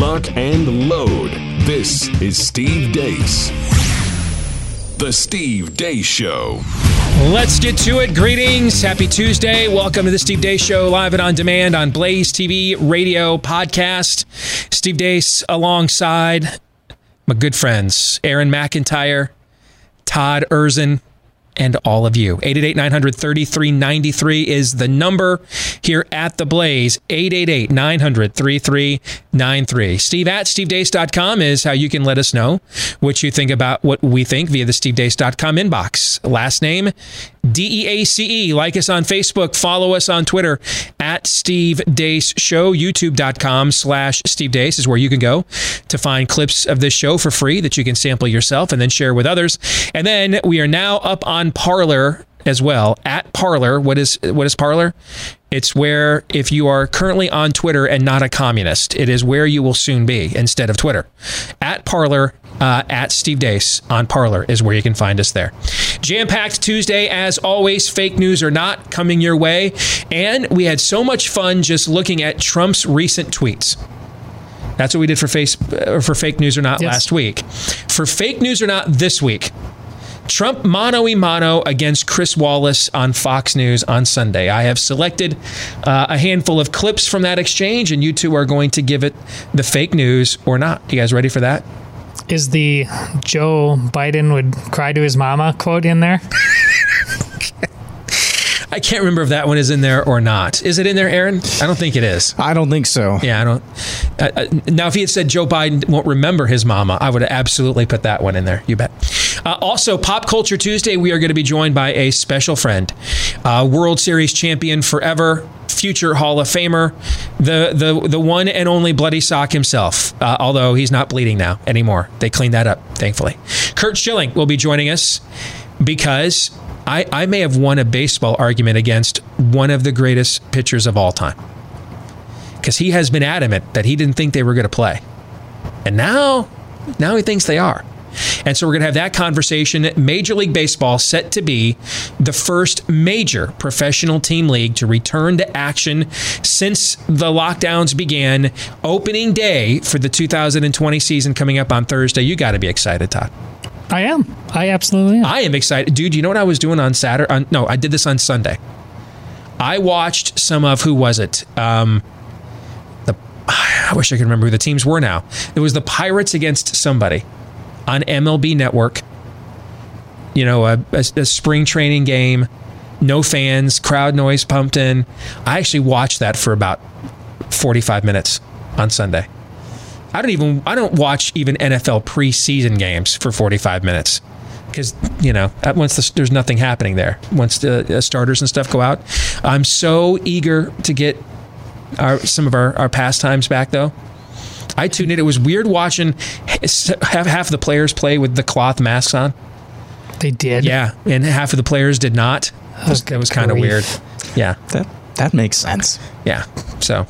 lock, and load. This is Steve Deace. The Steve Deace Show. Let's get to it. Greetings. Happy Tuesday. Welcome to the Steve Deace Show, live and on demand on Blaze TV, radio, podcast. Steve Deace alongside my good friends, Aaron McIntire, Todd Erzen, and all of you. 888 900 3393 is the number here at The Blaze. 888 900 3393. Steve at stevedeace.com is how you can let us know what you think about what we think via the stevedeace.com inbox. Last name, D E A C E. Like us on Facebook. Follow us on Twitter at Steve Deace Show. YouTube.com slash Steve Deace is where you can go to find clips of this show for free that you can sample yourself and then share with others. And then we are now up on Parler as well at Parler. What is what is Parler? It's where if you are currently on Twitter and not a communist, it is where you will soon be instead of Twitter. At Parler, uh, at Steve Deace on Parler is where you can find us there. Jam packed Tuesday, as always. Fake news or not coming your way, and we had so much fun just looking at Trump's recent tweets. That's what we did for face uh, for fake news or not Yes. last week. For fake news or not this week. Trump mano a mano against Chris Wallace on Fox News on Sunday. I have selected uh, a handful of clips from that exchange, and you two are going to give it the fake news or not. You guys ready for that? Is the Joe Biden would cry to his mama quote in there? I can't remember if that one is in there or not. Is it in there, Aaron? I don't think it is. I don't think so. Yeah, I don't. Uh, uh, now, if he had said Joe Biden won't remember his mama, I would have absolutely put that one in there. You bet. Uh, also, Pop Culture Tuesday, we are going to be joined by a special friend, uh, World Series champion forever, future Hall of Famer, the the the one and only Bloody Sock himself. Uh, although he's not bleeding now anymore, they cleaned that up, thankfully. Curt Schilling will be joining us because I, I may have won a baseball argument against one of the greatest pitchers of all time because he has been adamant that he didn't think they were going to play. And now, now he thinks they are. And so we're going to have that conversation. Major League Baseball set to be the first major professional team league to return to action since the lockdowns began. Opening day for the 2020 season coming up on Thursday. You got to be excited, Todd. I am. I absolutely am. I am excited, dude. You know what I was doing on Saturday? On, no, I did this on Sunday. I watched some of who was it? Um, the I wish I could remember who the teams were now. It was the Pirates against somebody on MLB Network. You know, a, a, a spring training game, no fans, crowd noise pumped in. I actually watched that for about forty-five minutes on Sunday. I don't even I don't watch even NFL preseason games for 45 minutes because you know once the, there's nothing happening there once the uh, starters and stuff go out. I'm so eager to get our some of our, our pastimes back though. I tuned in. It was weird watching half half of the players play with the cloth masks on. They did. Yeah, and half of the players did not. That was, was kind of weird. Yeah, That that makes sense. yeah. So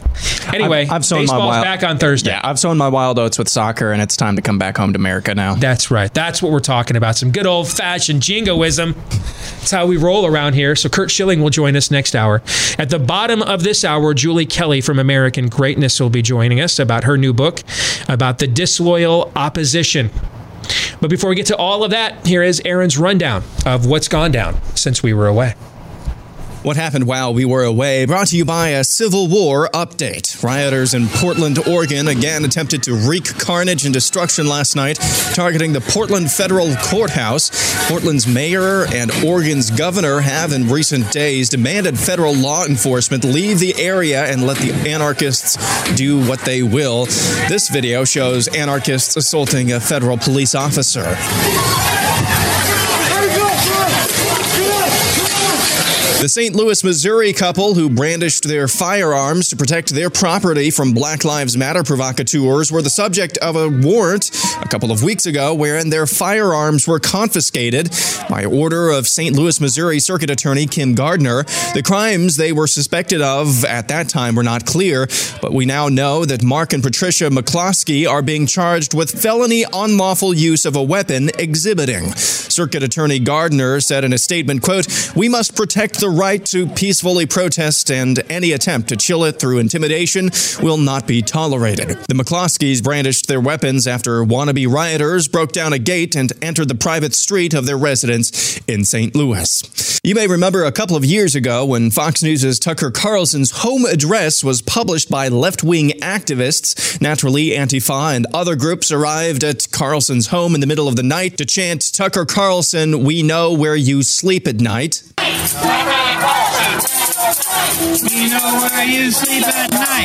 anyway, I've, I've sown my wild, back on Thursday. Yeah, I've sown my wild oats with soccer, and it's time to come back home to America now. That's right. That's what we're talking about. Some good old fashioned jingoism. That's how we roll around here. So Curt Schilling will join us next hour. At the bottom of this hour, Julie Kelly from American Greatness will be joining us about her new book about the disloyal opposition. But before we get to all of that, here is Aaron's rundown of what's gone down since we were away. What happened while we were away? Brought to you by a Civil War update. Rioters in Portland, Oregon again attempted to wreak carnage and destruction last night, targeting the Portland Federal Courthouse. Portland's mayor and Oregon's governor have in recent days demanded federal law enforcement leave the area and let the anarchists do what they will. This video shows anarchists assaulting a federal police officer. The St. Louis, Missouri couple who brandished their firearms to protect their property from Black Lives Matter provocateurs were the subject of a warrant a couple of weeks ago wherein their firearms were confiscated by order of St. Louis, Missouri Circuit Attorney Kim Gardner. The crimes they were suspected of at that time were not clear, but we now know that Mark and Patricia McCloskey are being charged with felony unlawful use of a weapon exhibiting. Circuit Attorney Gardner said in a statement, quote, "We must protect the the right to peacefully protest, and any attempt to chill it through intimidation will not be tolerated. The McCloskeys brandished their weapons after wannabe rioters broke down a gate and entered the private street of their residence in St. Louis. You may remember a couple of years ago when Fox News' Tucker Carlson's home address was published by left wing activists. Naturally, Antifa and other groups arrived at Carlson's home in the middle of the night to chant, Tucker Carlson, we know where you sleep at night. You know where you sleep at.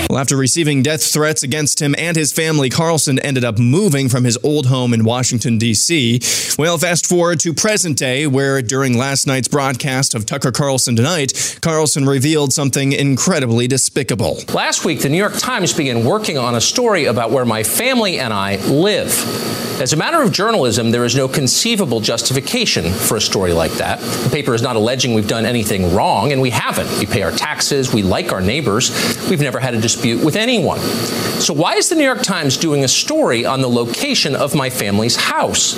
Well, after receiving death threats against him and his family, Carlson ended up moving from his old home in Washington, D.C. Well, fast forward to present day, where during last night's broadcast of Tucker Carlson Tonight, Carlson revealed something incredibly despicable. Last week, the New York Times began working on a story about where my family and I live. As a matter of journalism, there is no conceivable justification for a story like that. The paper is not alleging we've done anything wrong, and we haven't. We pay our taxes, we like our neighbors, we've never had a dispute with anyone. So, why is the New York Times doing a story on the location of my family's house?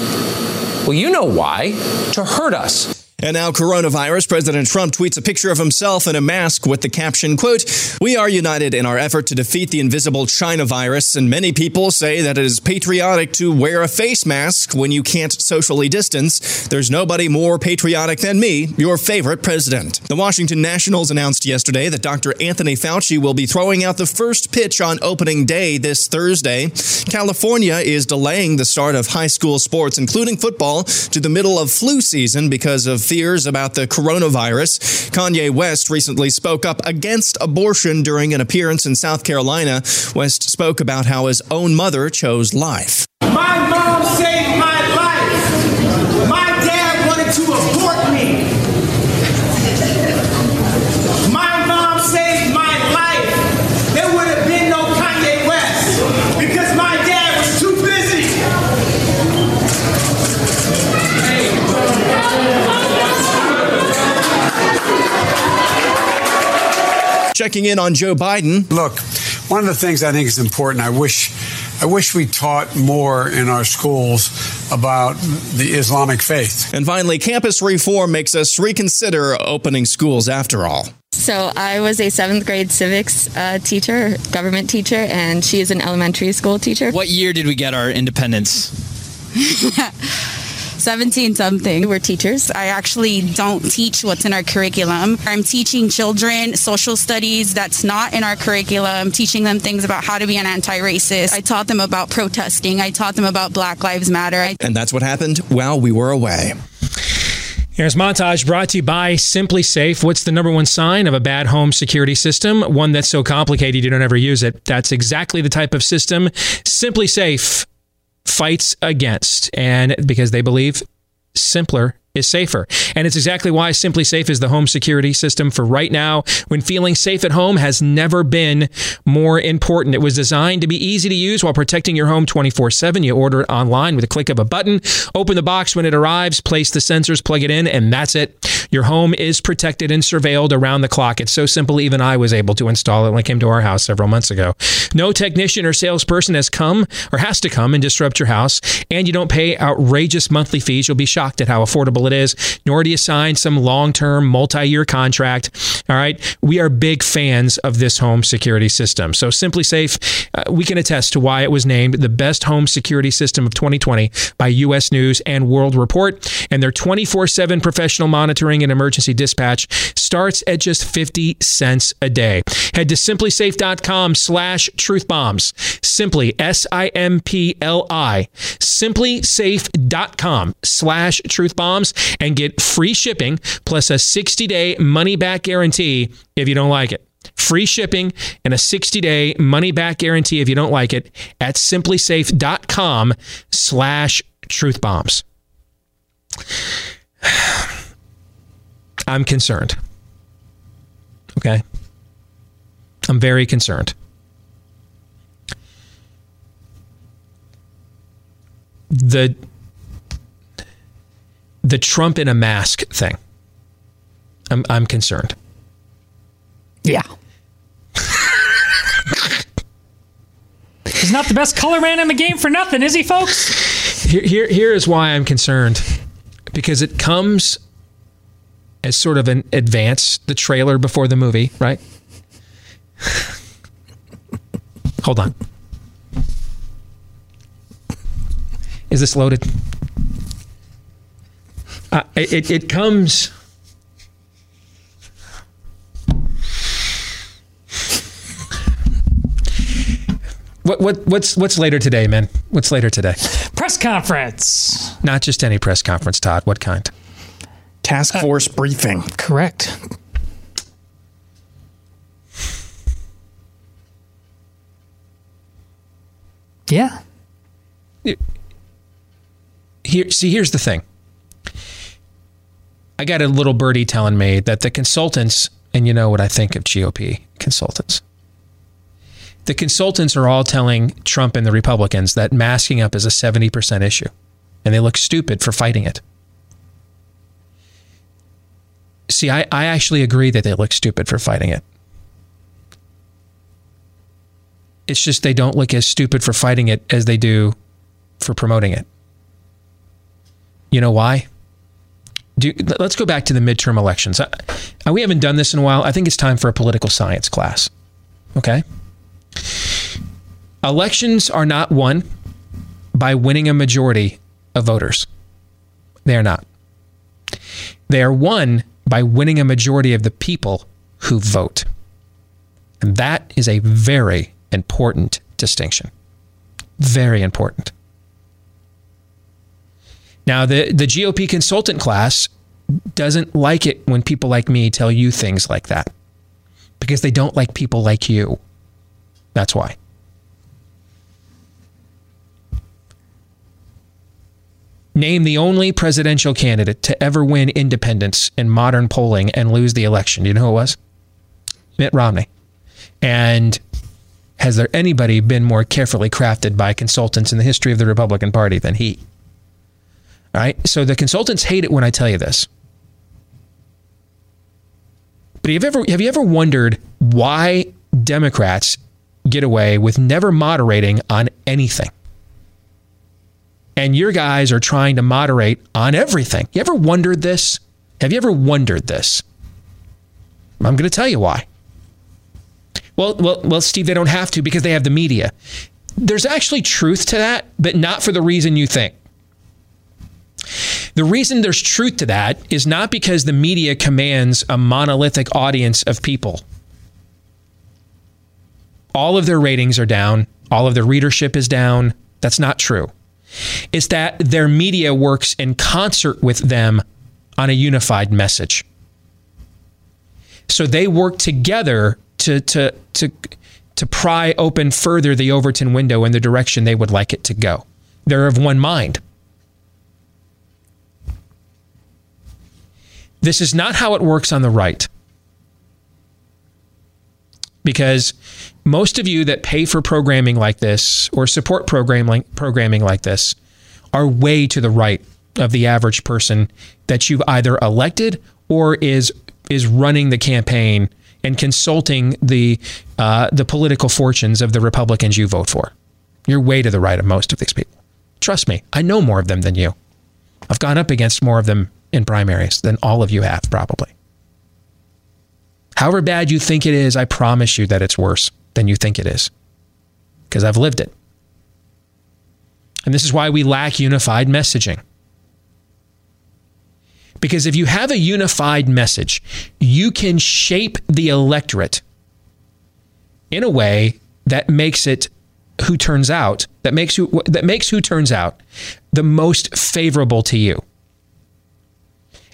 Well, you know why to hurt us. And now coronavirus. President Trump tweets a picture of himself in a mask with the caption, quote, We are united in our effort to defeat the invisible China virus, and many people say that it is patriotic to wear a face mask when you can't socially distance. There's nobody more patriotic than me, your favorite president. The Washington Nationals announced yesterday that Dr. Anthony Fauci will be throwing out the first pitch on opening day this Thursday. California is delaying the start of high school sports, including football, to the middle of flu season because of fears about the coronavirus. Kanye West recently spoke up against abortion during an appearance in South Carolina. West spoke about how his own mother chose life. My mom saved my life. My dad wanted to abort me. Checking in on Joe Biden. Look, one of the things I think is important, I wish I wish we taught more in our schools about the Islamic faith. And finally, campus reform makes us reconsider opening schools after all. So I was a seventh grade civics uh, teacher, government teacher, and she is an elementary school teacher. What year did we get our independence? 17 something. We're teachers. I actually don't teach what's in our curriculum. I'm teaching children social studies that's not in our curriculum. I'm teaching them things about how to be an anti-racist. I taught them about protesting. I taught them about Black Lives Matter. I- And that's what happened while we were away. Here's montage brought to you by SimpliSafe. What's the number one sign of a bad home security system? One that's so complicated you don't ever use it. That's exactly the type of system SimpliSafe fights against, and because they believe simpler is safer. And it's exactly why SimpliSafe is the home security system for right now when feeling safe at home has never been more important. It was designed to be easy to use while protecting your home 24 7. You order it online with a click of a button, open the box when it arrives, place the sensors, plug it in, and that's it. Your home is protected and surveilled around the clock. It's so simple, even I was able to install it when I came to our house several months ago. No technician or salesperson has come or has to come and disrupt your house, and you don't pay outrageous monthly fees. You'll be shocked at how affordable it is, nor do you sign some long term, multi year contract. All right. We are big fans of this home security system. So, SimpliSafe, uh, we can attest to why it was named the best home security system of 2020 by U.S. News and World Report. And their 24 7 professional monitoring and emergency dispatch starts at just 50 cents a day. Head to simplisafe.com slash truthbombs. Simply, S I M P L I, simplisafe.com slash truthbombs and get free shipping plus a 60 day money back guarantee if you don't like it. Free shipping and a 60 day money back guarantee if you don't like it at simplisafe.com slash truthbombs. I'm concerned. Okay. I'm very concerned. The the Trump in a mask thing. I'm I'm concerned. Yeah. He's not the best color man in the game for nothing, is he, folks? Here, here, here is why I'm concerned because it comes as sort of an advance, the trailer before the movie, right? Hold on. Is this loaded? Uh, it, it comes. What, what what's what's later today, man? What's later today? Press conference. Not just any press conference, Todd. What kind? Task force briefing. Correct. Yeah. Here, see, here's the thing. I got a little birdie telling me that the consultants, and you know what I think of GOP consultants. The consultants are all telling Trump and the Republicans that masking up is a 70% issue, and they look stupid for fighting it. See, I, I actually agree that they look stupid for fighting it. It's just they don't look as stupid for fighting it as they do for promoting it. You know why? Do, let's go back to the midterm elections. Uh, we haven't done this in a while. I think it's time for a political science class. Okay? Elections are not won by winning a majority of voters. They are not. They are won by winning a majority of the people who vote. And that is a very important distinction. Very important. Now, the, the GOP consultant class doesn't like it when people like me tell you things like that because they don't like people like you. That's why. Name the only presidential candidate to ever win independence in modern polling and lose the election. Do you know who it was? Mitt Romney. And has there anybody been more carefully crafted by consultants in the history of the Republican Party than he? Right. So the consultants hate it when I tell you this. But have you ever have you ever wondered why Democrats get away with never moderating on anything? And your guys are trying to moderate on everything. You ever wondered this? Have you ever wondered this? I'm going to tell you why. Well, well, well, Steve, they don't have to because they have the media. There's actually truth to that, but not for the reason you think. The reason there's truth to that is not because the media commands a monolithic audience of people. All of their ratings are down, all of their readership is down. That's not true. It's that their media works in concert with them on a unified message. So they work together to to to to pry open further the Overton window in the direction they would like it to go. They're of one mind. This is not how it works on the right. Because most of you that pay for programming like this or support programming programming like this are way to the right of the average person that you've either elected or is is running the campaign and consulting the uh, the political fortunes of the Republicans you vote for. You're way to the right of most of these people. Trust me, I know more of them than you. I've gone up against more of them in primaries than all of you have, probably. However bad you think it is, I promise you that it's worse than you think it is because I've lived it. And this is why we lack unified messaging. Because if you have a unified message, you can shape the electorate in a way that makes it who turns out, that makes who that makes who turns out the most favorable to you.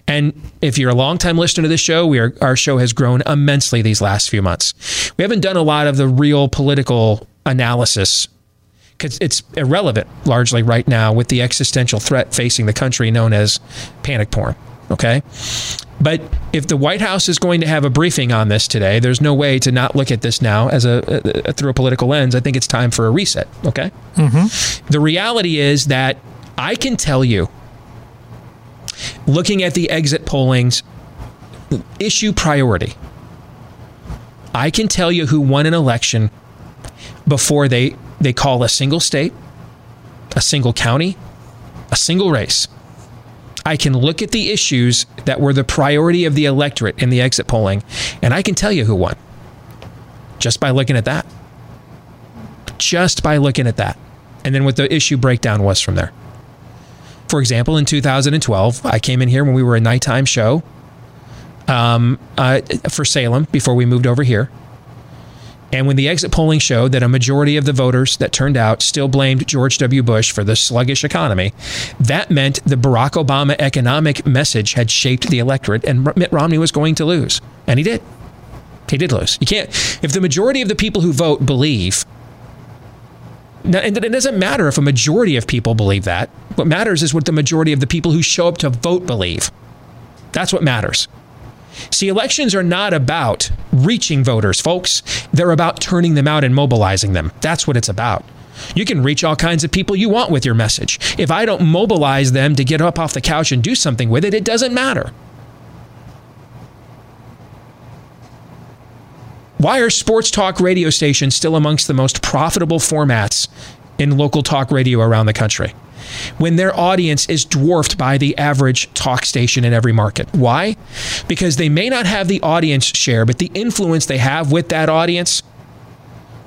And if you're a longtime listener to this show, we are, our show has grown immensely these last few months. We haven't done a lot of the real political analysis because it's irrelevant largely right now with the existential threat facing the country known as panic porn. Okay. But if the White House is going to have a briefing on this today, there's no way to not look at this now as a, a, a through a political lens. I think it's time for a reset. Okay. Mm-hmm. The reality is that I can tell you looking at the exit pollings, issue priority. I can tell you who won an election before they, they call a single state, a single county, a single race. I can look at the issues that were the priority of the electorate in the exit polling, and I can tell you who won just by looking at that. Just by looking at that. And then what the issue breakdown was from there. For example, in 2012, I came in here when we were a nighttime show um, uh, for Salem before we moved over here. And when the exit polling showed that a majority of the voters that turned out still blamed George W. Bush for the sluggish economy, that meant the Barack Obama economic message had shaped the electorate and Mitt Romney was going to lose. And he did. He did lose. You can't, if the majority of the people who vote believe, and it doesn't matter if a majority of people believe that. What matters is what the majority of the people who show up to vote believe. That's what matters. See, elections are not about reaching voters, folks. They're about turning them out and mobilizing them. That's what it's about. You can reach all kinds of people you want with your message. If I don't mobilize them to get up off the couch and do something with it, it doesn't matter. Why are sports talk radio stations still amongst the most profitable formats in local talk radio around the country? when their audience is dwarfed by the average talk station in every market. Why? Because they may not have the audience share, but the influence they have with that audience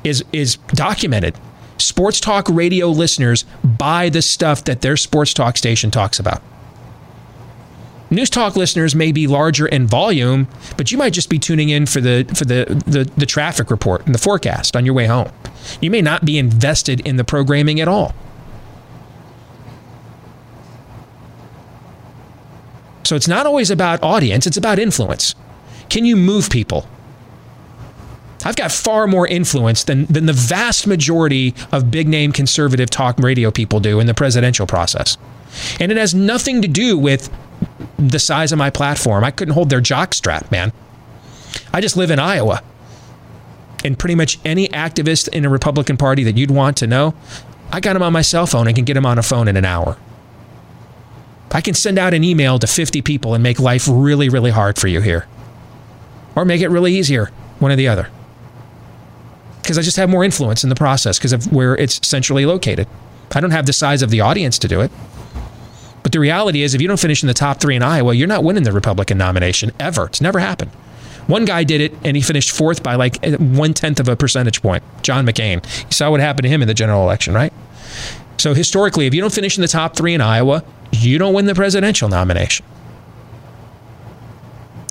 is is documented. Sports talk radio listeners buy the stuff that their sports talk station talks about. News talk listeners may be larger in volume, but you might just be tuning in for the for the, the, the traffic report and the forecast on your way home. You may not be invested in the programming at all. So it's not always about audience, it's about influence. Can you move people? I've got far more influence than, than the vast majority of big name conservative talk radio people do in the presidential process. And it has nothing to do with the size of my platform. I couldn't hold their jock strap, man. I just live in Iowa. And pretty much any activist in a Republican Party that you'd want to know, I got them on my cell phone and can get them on a phone in an hour. I can send out an email to 50 people and make life really, really hard for you here. Or make it really easier, one or the other. Because I just have more influence in the process because of where it's centrally located. I don't have the size of the audience to do it. But the reality is, if you don't finish in the top three in Iowa, you're not winning the Republican nomination ever. It's never happened. One guy did it and he finished fourth by like one tenth of a percentage point. John McCain. You saw what happened to him in the general election, right? So historically, if you don't finish in the top three in Iowa, you don't win the presidential nomination.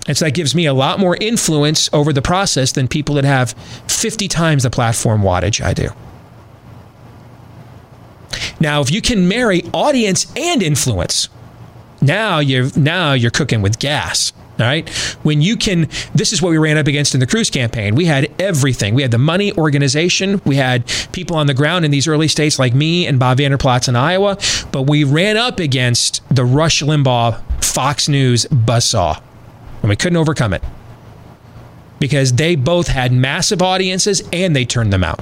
And so that gives me a lot more influence over the process than people that have 50 times the platform wattage I do. Now, if you can marry audience and influence, now you're now you're cooking with gas. All right. When you can, this is what we ran up against in the Cruz campaign. We had everything. We had the money organization. We had people on the ground in these early states like me and Bob Vander Plaats in Iowa. But we ran up against the Rush Limbaugh Fox News buzzsaw. And we couldn't overcome it because they both had massive audiences and they turned them out.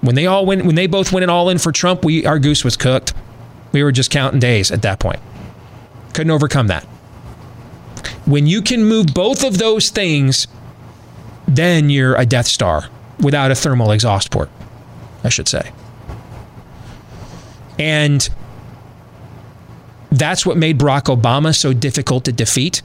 When they all went, when they both went it all in for Trump, we our goose was cooked. We were just counting days at that point. Couldn't overcome that. When you can move both of those things, then you're a Death Star without a thermal exhaust port, I should say. And that's what made Barack Obama so difficult to defeat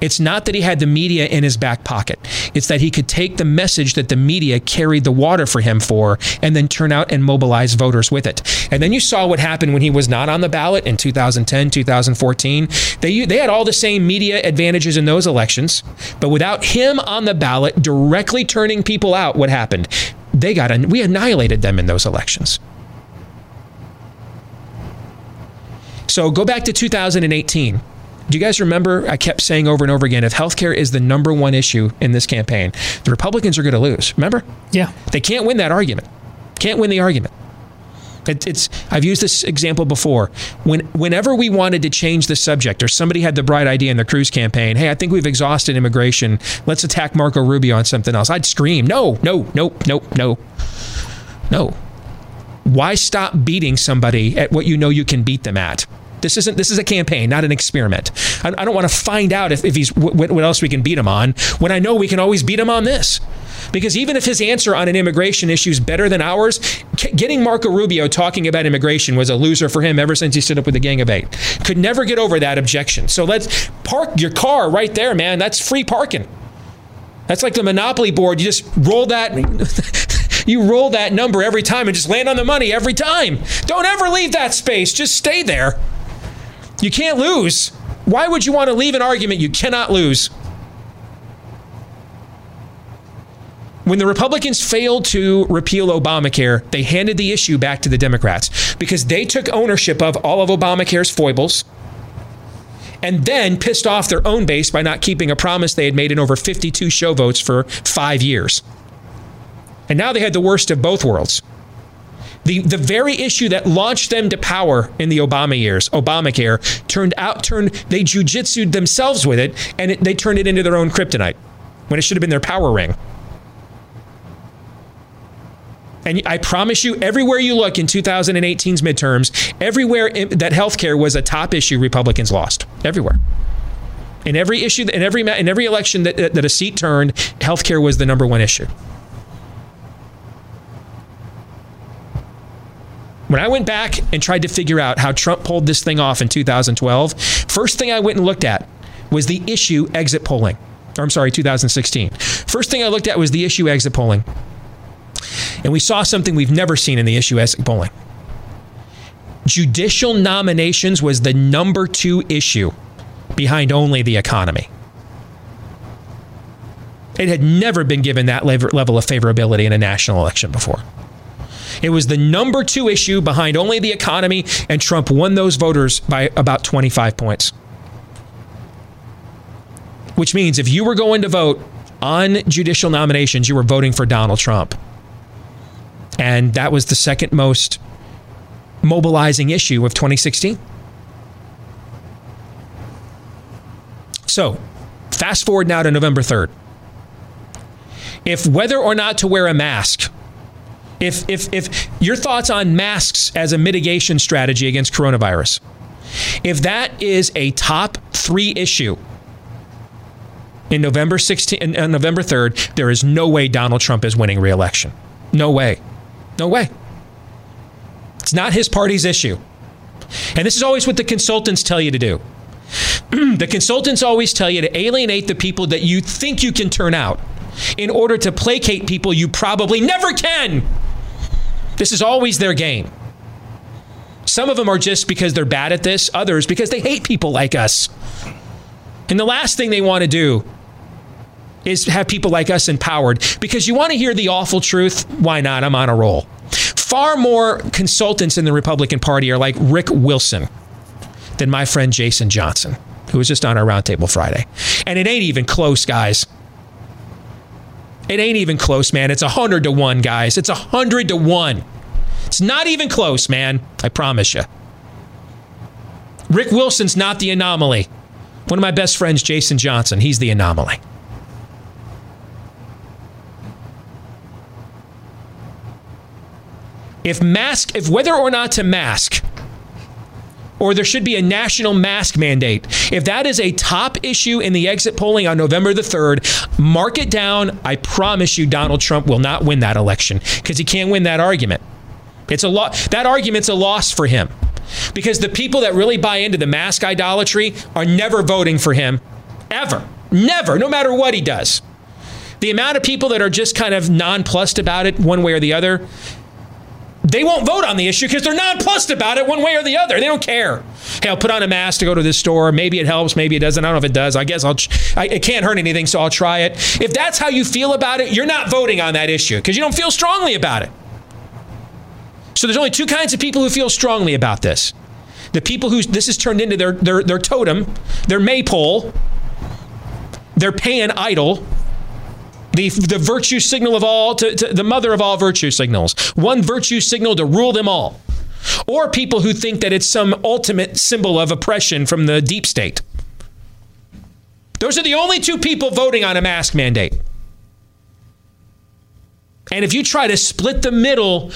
it's not that he had the media in his back pocket. It's that he could take the message that the media carried the water for him for and then turn out and mobilize voters with it. And then you saw what happened when he was not on the ballot in 2010, 2014. They, they had all the same media advantages in those elections, but without him on the ballot directly turning people out, what happened? They got, we annihilated them in those elections. So go back to 2018 do you guys remember? I kept saying over and over again if healthcare is the number one issue in this campaign, the Republicans are going to lose. Remember? Yeah. They can't win that argument. Can't win the argument. It, it's I've used this example before. When whenever we wanted to change the subject, or somebody had the bright idea in the Cruz campaign, hey, I think we've exhausted immigration. Let's attack Marco Rubio on something else. I'd scream, no, no, no, no, no, no. Why stop beating somebody at what you know you can beat them at? This isn't this is a campaign, not an experiment. I, I don't want to find out if, if he's what, what else we can beat him on when I know we can always beat him on this. Because even if his answer on an immigration issue is better than ours, getting Marco Rubio talking about immigration was a loser for him ever since he stood up with the Gang of Eight. Could never get over that objection. So let's park your car right there, man. That's free parking. That's like the Monopoly board. You just roll that. you roll that number every time and just land on the money every time. Don't ever leave that space. Just stay there. You can't lose. Why would you want to leave an argument you cannot lose? When the Republicans failed to repeal Obamacare, they handed the issue back to the Democrats because they took ownership of all of Obamacare's foibles and then pissed off their own base by not keeping a promise they had made in over 52 show votes for five years. And now they had the worst of both worlds. The, the very issue that launched them to power in the Obama years, Obamacare, turned out, turned, they jujitsued themselves with it, and it, they turned it into their own kryptonite when it should have been their power ring. And I promise you, everywhere you look in 2018's midterms, everywhere that healthcare was a top issue, Republicans lost. Everywhere. In every issue, in every in every election that, that a seat turned, healthcare was the number one issue. When I went back and tried to figure out how Trump pulled this thing off in 2012, first thing I went and looked at was the issue exit polling. Or I'm sorry, 2016. First thing I looked at was the issue exit polling. And we saw something we've never seen in the issue exit polling. Judicial nominations was the number two issue behind only the economy. It had never been given that level of favorability in a national election before. It was the number two issue behind only the economy, and Trump won those voters by about 25 points. Which means if you were going to vote on judicial nominations, you were voting for Donald Trump. And that was the second most mobilizing issue of 2016. So, fast forward now to November 3rd. If whether or not to wear a mask, if, if, if your thoughts on masks as a mitigation strategy against coronavirus, if that is a top three issue in November 16, uh, November 3rd, there is no way Donald Trump is winning re-election. No way. No way. It's not his party's issue. And this is always what the consultants tell you to do. the consultants always tell you to alienate the people that you think you can turn out in order to placate people you probably never can. This is always their game. Some of them are just because they're bad at this, others because they hate people like us. And the last thing they want to do is have people like us empowered because you want to hear the awful truth. Why not? I'm on a roll. Far more consultants in the Republican Party are like Rick Wilson than my friend Jason Johnson, who was just on our roundtable Friday. And it ain't even close, guys. It ain't even close, man. It's a hundred to one, guys. It's a hundred to one. It's not even close, man. I promise you. Rick Wilson's not the anomaly. One of my best friends, Jason Johnson, he's the anomaly. If mask, if whether or not to mask, or there should be a national mask mandate. If that is a top issue in the exit polling on November the 3rd, mark it down. I promise you Donald Trump will not win that election because he can't win that argument. It's a lot that argument's a loss for him. Because the people that really buy into the mask idolatry are never voting for him ever. Never, no matter what he does. The amount of people that are just kind of nonplussed about it one way or the other, they won't vote on the issue because they're nonplussed about it one way or the other. They don't care. Hey, I'll put on a mask to go to this store. Maybe it helps. Maybe it doesn't. I don't know if it does. I guess I'll. I, it can't hurt anything, so I'll try it. If that's how you feel about it, you're not voting on that issue because you don't feel strongly about it. So there's only two kinds of people who feel strongly about this: the people who this has turned into their their, their totem, their maypole, their pan idol the, the virtue signal of all, to, to the mother of all virtue signals, one virtue signal to rule them all. Or people who think that it's some ultimate symbol of oppression from the deep state. Those are the only two people voting on a mask mandate. And if you try to split the middle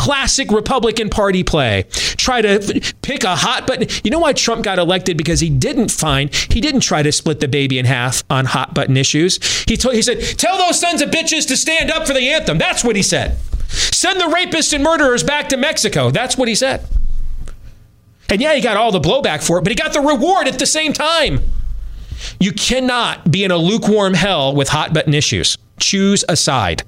classic Republican Party play. Try to pick a hot button. You know why Trump got elected? Because he didn't find, he didn't try to split the baby in half on hot button issues. He, told, he said, Tell those sons of bitches to stand up for the anthem. That's what he said. Send the rapists and murderers back to Mexico. That's what he said. And yeah, he got all the blowback for it, but he got the reward at the same time. You cannot be in a lukewarm hell with hot button issues. Choose a side.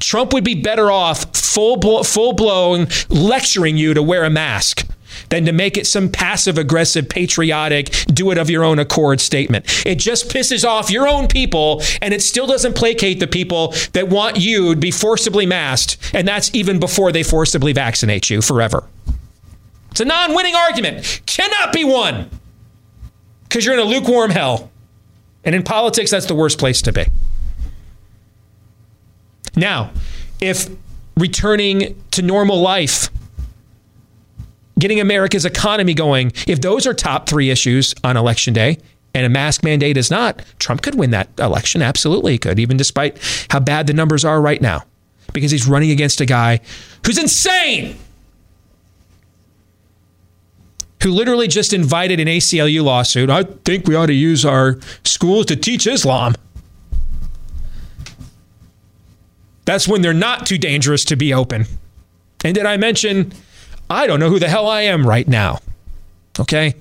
Trump would be better off full full blown lecturing you to wear a mask than to make it some passive aggressive patriotic do it of your own accord statement. It just pisses off your own people and it still doesn't placate the people that want you to be forcibly masked and that's even before they forcibly vaccinate you forever. It's a non-winning argument. Cannot be won. Cuz you're in a lukewarm hell. And in politics that's the worst place to be. Now, if returning to normal life, getting America's economy going, if those are top three issues on election day, and a mask mandate is not, Trump could win that election. Absolutely, he could, even despite how bad the numbers are right now, because he's running against a guy who's insane, who literally just invited an ACLU lawsuit. I think we ought to use our schools to teach Islam. That's when they're not too dangerous to be open. And did I mention, I don't know who the hell I am right now? Okay?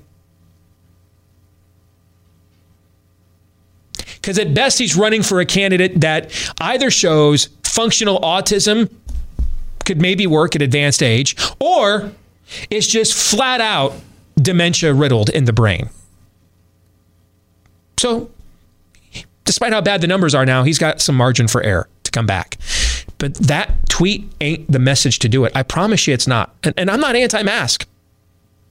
Because at best, he's running for a candidate that either shows functional autism could maybe work at advanced age, or is just flat out dementia riddled in the brain. So, despite how bad the numbers are now, he's got some margin for error to come back. But that tweet ain't the message to do it. I promise you it's not. And, and I'm not anti mask.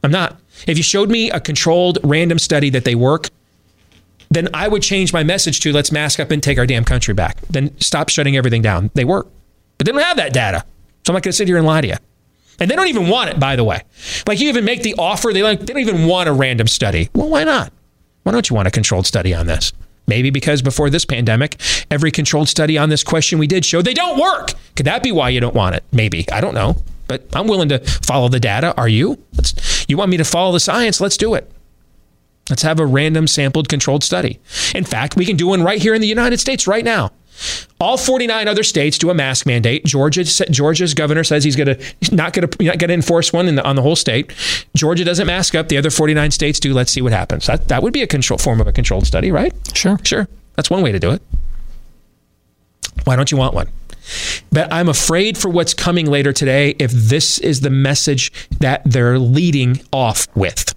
I'm not. If you showed me a controlled random study that they work, then I would change my message to let's mask up and take our damn country back. Then stop shutting everything down. They work. But they don't have that data. So I'm not going to sit here and lie to you. And they don't even want it, by the way. Like you even make the offer, they, like, they don't even want a random study. Well, why not? Why don't you want a controlled study on this? Maybe because before this pandemic, every controlled study on this question we did showed they don't work. Could that be why you don't want it? Maybe. I don't know. But I'm willing to follow the data. Are you? Let's, you want me to follow the science? Let's do it. Let's have a random sampled controlled study. In fact, we can do one right here in the United States right now. All 49 other states do a mask mandate. Georgia, Georgia's governor says he's going to not going to not going to enforce one the, on the whole state. Georgia doesn't mask up. The other 49 states do. Let's see what happens. That that would be a control form of a controlled study, right? Sure, sure. That's one way to do it. Why don't you want one? But I'm afraid for what's coming later today if this is the message that they're leading off with.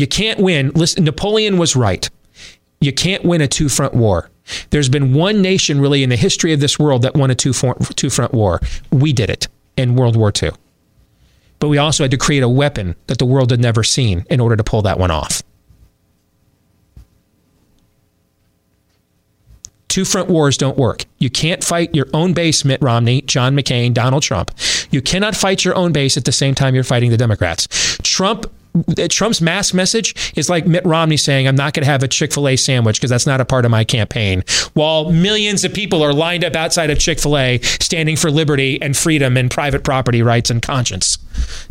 You can't win. Listen, Napoleon was right. You can't win a two front war. There's been one nation really in the history of this world that won a two front war. We did it in World War II. But we also had to create a weapon that the world had never seen in order to pull that one off. Two front wars don't work. You can't fight your own base, Mitt Romney, John McCain, Donald Trump. You cannot fight your own base at the same time you're fighting the Democrats. Trump Trump's mask message is like Mitt Romney saying, I'm not going to have a Chick fil A sandwich because that's not a part of my campaign. While millions of people are lined up outside of Chick fil A standing for liberty and freedom and private property rights and conscience.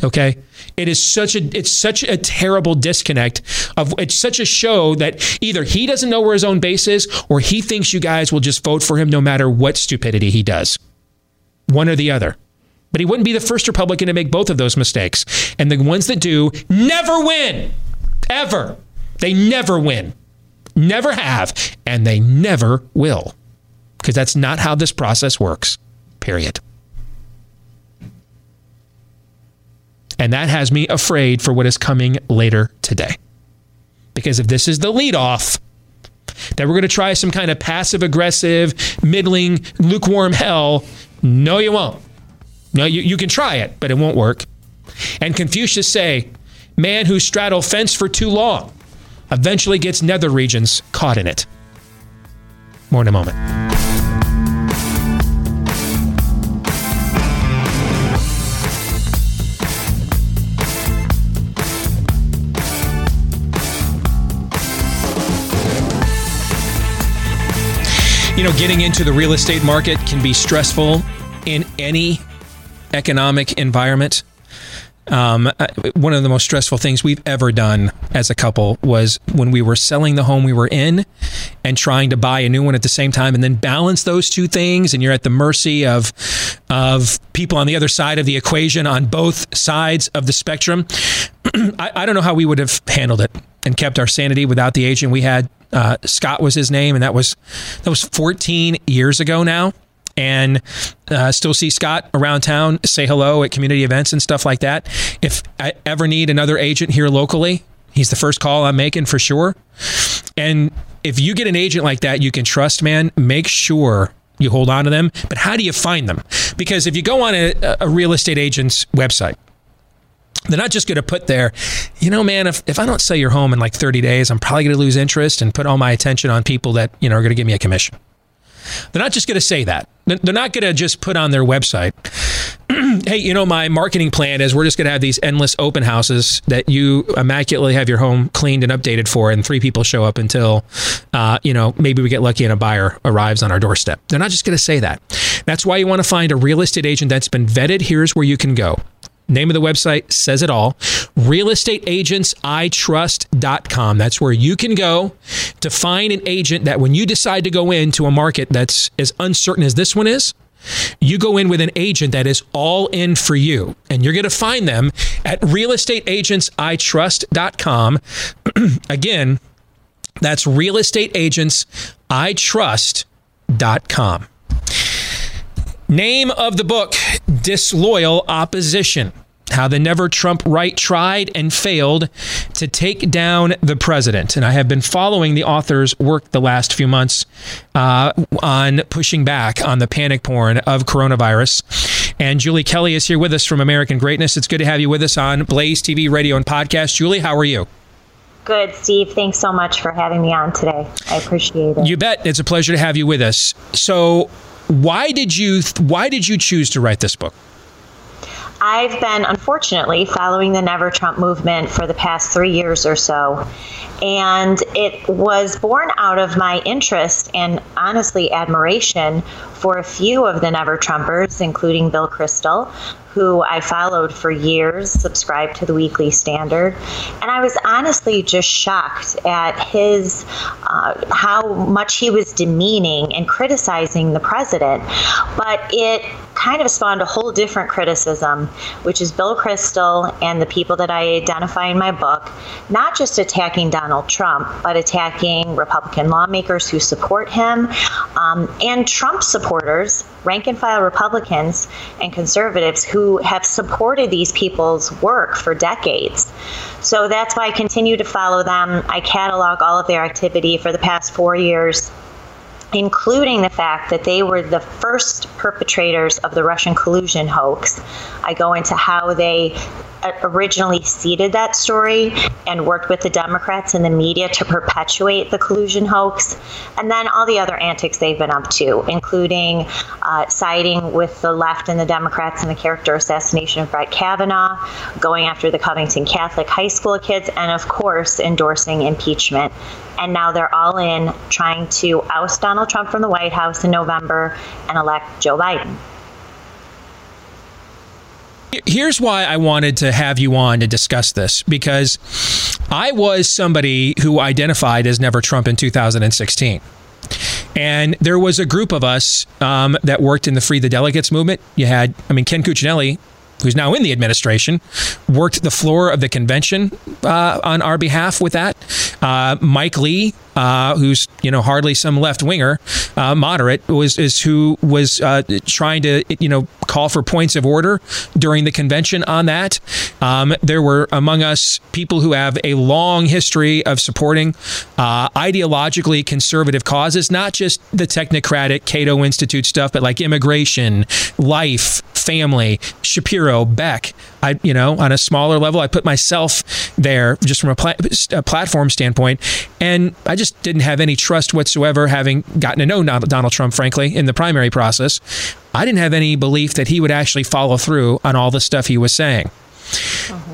Okay? It is such a it's such a terrible disconnect of it's such a show that either he doesn't know where his own base is or he thinks you guys will just vote for him no matter what stupidity he does. One or the other. But he wouldn't be the first Republican to make both of those mistakes. And the ones that do never win. Ever. They never win. Never have. And they never will. Because that's not how this process works. Period. And that has me afraid for what is coming later today. Because if this is the leadoff, that we're going to try some kind of passive aggressive, middling, lukewarm hell, no, you won't. No, you, you can try it, but it won't work. And Confucius say, man who straddle fence for too long eventually gets nether regions caught in it. More in a moment. You know, getting into the real estate market can be stressful in any economic environment. Um, uh, one of the most stressful things we've ever done as a couple was when we were selling the home we were in and trying to buy a new one at the same time, and then balance those two things, and you're at the mercy of of people on the other side of the equation on both sides of the spectrum. I, I don't know how we would have handled it and kept our sanity without the agent we had. Uh, Scott was his name, and that was that was 14 years ago now and uh, still see Scott around town, say hello at community events and stuff like that. If I ever need another agent here locally, he's the first call I'm making for sure. And if you get an agent like that you can trust, man, make sure you hold on to them. But how do you find them? Because if you go on a, a real estate agent's website, they're not just going to put there, you know, man, if, if I don't sell your home in like 30 days, I'm probably going to lose interest and put all my attention on people that, you know, are going to give me a commission. They're not just going to say that. They're not going to just put on their website, hey, you know, my marketing plan is we're just going to have these endless open houses that you immaculately have your home cleaned and updated for, and three people show up until, uh, you know, maybe we get lucky and a buyer arrives on our doorstep. They're not just going to say that. That's why you want to find a real estate agent that's been vetted. Here's where you can go. Name of the website says it all. Realestateagentsitrust.com. That's where you can go to find an agent that when you decide to go into a market that's as uncertain as this one is, you go in with an agent that is all in for you. And you're going to find them at realestateagentsitrust.com. Again, that's realestateagentsitrust.com. Name of the book Disloyal Opposition How the Never Trump Right Tried and Failed to Take Down the President. And I have been following the author's work the last few months uh, on pushing back on the panic porn of coronavirus. And Julie Kelly is here with us from American Greatness. It's good to have you with us on Blaze TV, radio, and podcast. Julie, how are you? Good, Steve. Thanks so much for having me on today. I appreciate it. You bet. It's a pleasure to have you with us. So, why did you why did you choose to write this book? I've been unfortunately following the Never Trump movement for the past 3 years or so. And it was born out of my interest and honestly admiration for a few of the Never Trumpers, including Bill Kristol, who I followed for years, subscribed to the Weekly Standard, and I was honestly just shocked at his uh, how much he was demeaning and criticizing the president. But it kind of spawned a whole different criticism, which is Bill Kristol and the people that I identify in my book, not just attacking Donald Trump, but attacking Republican lawmakers who support him um, and Trump supporters, rank and file Republicans and conservatives who have supported these people's work for decades. So that's why I continue to follow them. I catalog all of their activity for the past four years including the fact that they were the first perpetrators of the Russian collusion hoax. I go into how they originally seeded that story and worked with the Democrats and the media to perpetuate the collusion hoax, and then all the other antics they've been up to, including uh, siding with the left and the Democrats in the character assassination of Brett Kavanaugh, going after the Covington Catholic high school kids, and of course, endorsing impeachment. And now they're all in trying to oust Donald Trump from the White House in November and elect Joe Biden. Here's why I wanted to have you on to discuss this because I was somebody who identified as Never Trump in 2016. And there was a group of us um, that worked in the Free the Delegates movement. You had, I mean, Ken Cuccinelli, who's now in the administration, worked the floor of the convention uh, on our behalf with that. Uh, Mike Lee, uh, who's you know hardly some left winger, uh, moderate, was is who was uh, trying to you know call for points of order during the convention on that. Um, there were among us people who have a long history of supporting uh, ideologically conservative causes, not just the technocratic Cato Institute stuff, but like immigration, life, family, Shapiro, Beck. I, you know, on a smaller level, I put myself there just from a, pla- a platform standpoint, and I just didn't have any trust whatsoever, having gotten to know Donald Trump, frankly, in the primary process. I didn't have any belief that he would actually follow through on all the stuff he was saying.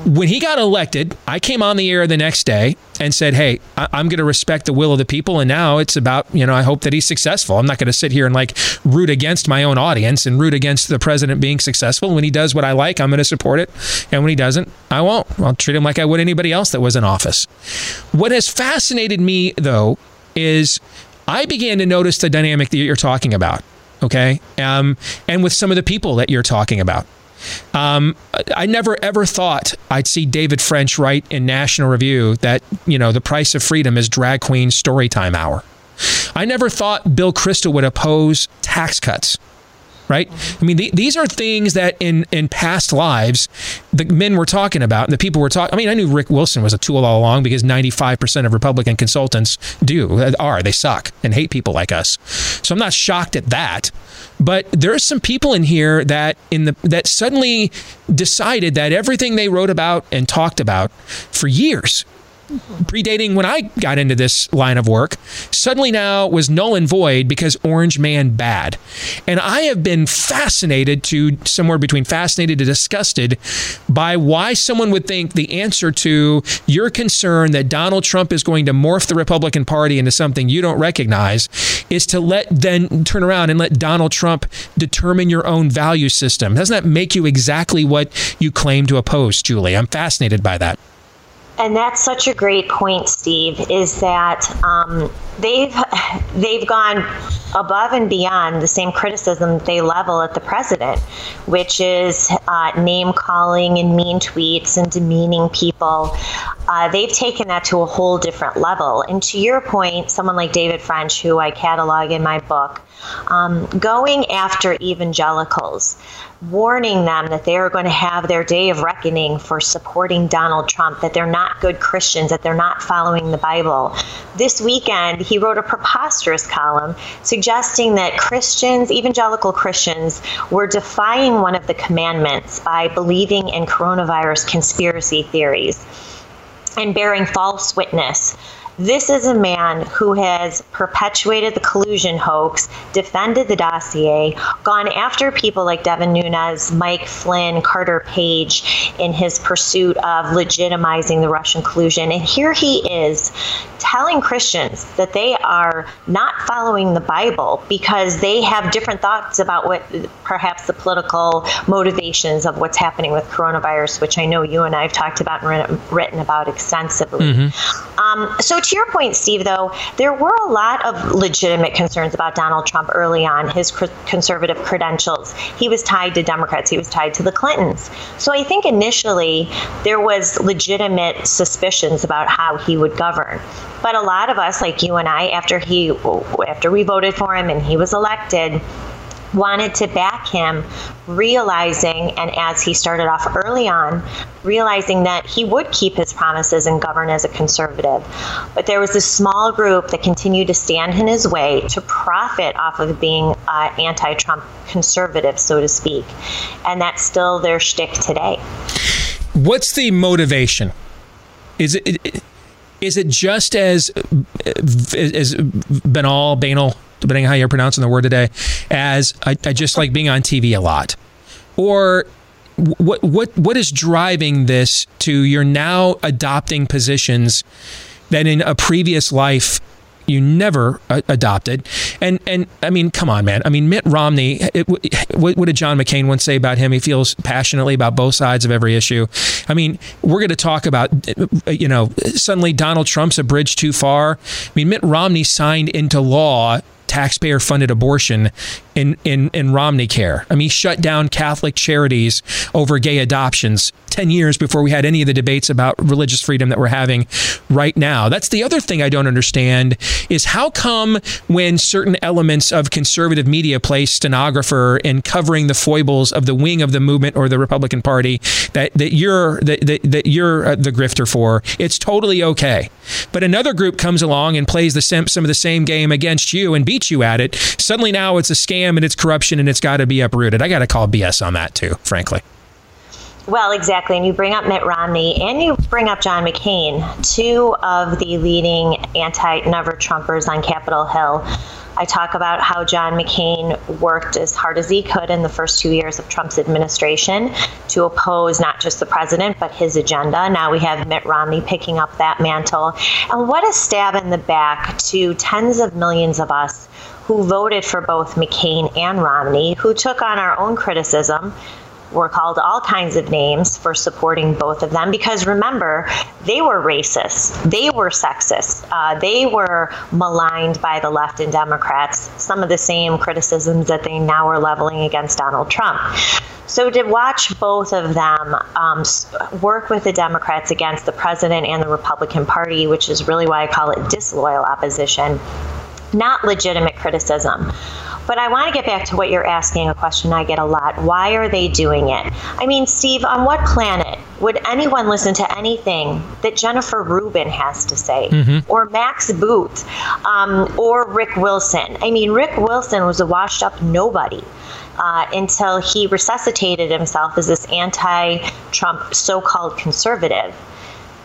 When he got elected, I came on the air the next day and said, "Hey, I- I'm going to respect the will of the people." And now it's about you know I hope that he's successful. I'm not going to sit here and like root against my own audience and root against the president being successful. When he does what I like, I'm going to support it, and when he doesn't, I won't. I'll treat him like I would anybody else that was in office. What has fascinated me though is I began to notice the dynamic that you're talking about. Okay, um, and with some of the people that you're talking about. Um, I never ever thought I'd see David French write in National Review that you know the price of freedom is drag queen storytime hour. I never thought Bill Kristol would oppose tax cuts. Right? I mean, the, these are things that in in past lives, the men were talking about, and the people were talking. I mean, I knew Rick Wilson was a tool all along because ninety five percent of Republican consultants do are they suck and hate people like us. So I'm not shocked at that. But there are some people in here that in the that suddenly decided that everything they wrote about and talked about for years predating when I got into this line of work, suddenly now was null and void because Orange Man bad. And I have been fascinated to somewhere between fascinated to disgusted by why someone would think the answer to your concern that Donald Trump is going to morph the Republican Party into something you don't recognize is to let then turn around and let Donald Trump determine your own value system. Doesn't that make you exactly what you claim to oppose, Julie? I'm fascinated by that. And that's such a great point, Steve. Is that um, they've they've gone above and beyond the same criticism they level at the president, which is uh, name calling and mean tweets and demeaning people. Uh, they've taken that to a whole different level. And to your point, someone like David French, who I catalog in my book, um, going after evangelicals, warning them that they are going to have their day of reckoning for supporting Donald Trump, that they're not good Christians, that they're not following the Bible. This weekend, he wrote a preposterous column suggesting that Christians, evangelical Christians, were defying one of the commandments by believing in coronavirus conspiracy theories and bearing false witness this is a man who has perpetuated the collusion hoax, defended the dossier, gone after people like Devin Nunes, Mike Flynn, Carter Page in his pursuit of legitimizing the Russian collusion. And here he is telling Christians that they are not following the Bible because they have different thoughts about what perhaps the political motivations of what's happening with coronavirus, which I know you and I have talked about and written about extensively. Mm-hmm. Um, so to your point, Steve, though, there were a lot of legitimate concerns about Donald Trump early on, his conservative credentials. He was tied to Democrats, he was tied to the Clintons. So I think initially there was legitimate suspicions about how he would govern. But a lot of us, like you and I, after he after we voted for him and he was elected, wanted to back him, realizing, and as he started off early on, realizing that he would keep his promises and govern as a conservative. But there was this small group that continued to stand in his way to profit off of being uh, anti Trump conservative, so to speak. And that's still their shtick today. What's the motivation? Is it. Is it just as as banal, banal, depending on how you're pronouncing the word today, as I, I just like being on TV a lot, or what what what is driving this to you're now adopting positions that in a previous life you never uh, adopted. And and I mean, come on, man. I mean, Mitt Romney. It, what, what, did John McCain once say about him? He feels passionately about both sides of every issue. I mean, we're going to talk about, uh, you know, suddenly Donald Trump's a bridge too far. I mean, Mitt Romney signed into law taxpayer funded abortion in, in, in Romney Care. I mean, he shut down Catholic charities over gay adoptions 10 years before we had any of the debates about religious freedom that we're having right now. That's the other thing I don't understand is how come when certain elements of conservative media play stenographer in covering the foibles of the wing of the movement or the Republican Party that, that you're that, that, that you're uh, the grifter for, it's totally okay. But another group comes along and plays the some, some of the same game against you and beats you at it. Suddenly now it's a scam and it's corruption and it's got to be uprooted. I got to call BS on that too, frankly. Well, exactly. And you bring up Mitt Romney and you bring up John McCain, two of the leading anti never Trumpers on Capitol Hill. I talk about how John McCain worked as hard as he could in the first two years of Trump's administration to oppose not just the president, but his agenda. Now we have Mitt Romney picking up that mantle. And what a stab in the back to tens of millions of us who voted for both McCain and Romney, who took on our own criticism were called all kinds of names for supporting both of them. Because remember, they were racist, they were sexist, uh, they were maligned by the left and Democrats, some of the same criticisms that they now are leveling against Donald Trump. So to watch both of them um, work with the Democrats against the president and the Republican Party, which is really why I call it disloyal opposition, not legitimate criticism. But I want to get back to what you're asking a question I get a lot. Why are they doing it? I mean, Steve, on what planet would anyone listen to anything that Jennifer Rubin has to say mm-hmm. or Max Boot um, or Rick Wilson? I mean, Rick Wilson was a washed up nobody. Uh, until he resuscitated himself as this anti Trump so called conservative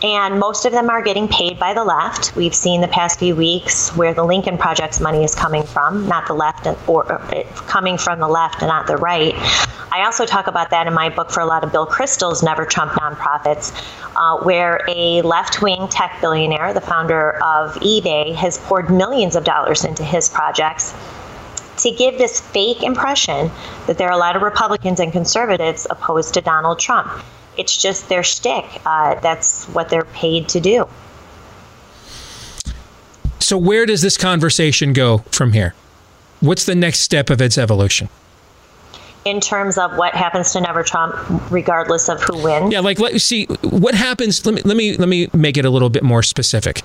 and most of them are getting paid by the left. We've seen the past few weeks where the Lincoln Project's money is coming from, not the left, or, or coming from the left and not the right. I also talk about that in my book for a lot of Bill Kristol's Never Trump nonprofits, uh, where a left wing tech billionaire, the founder of eBay, has poured millions of dollars into his projects to give this fake impression that there are a lot of Republicans and conservatives opposed to Donald Trump. It's just their shtick. Uh, that's what they're paid to do. So, where does this conversation go from here? What's the next step of its evolution? in terms of what happens to Never Trump, regardless of who wins. Yeah, like let see what happens. Let me let me let me make it a little bit more specific.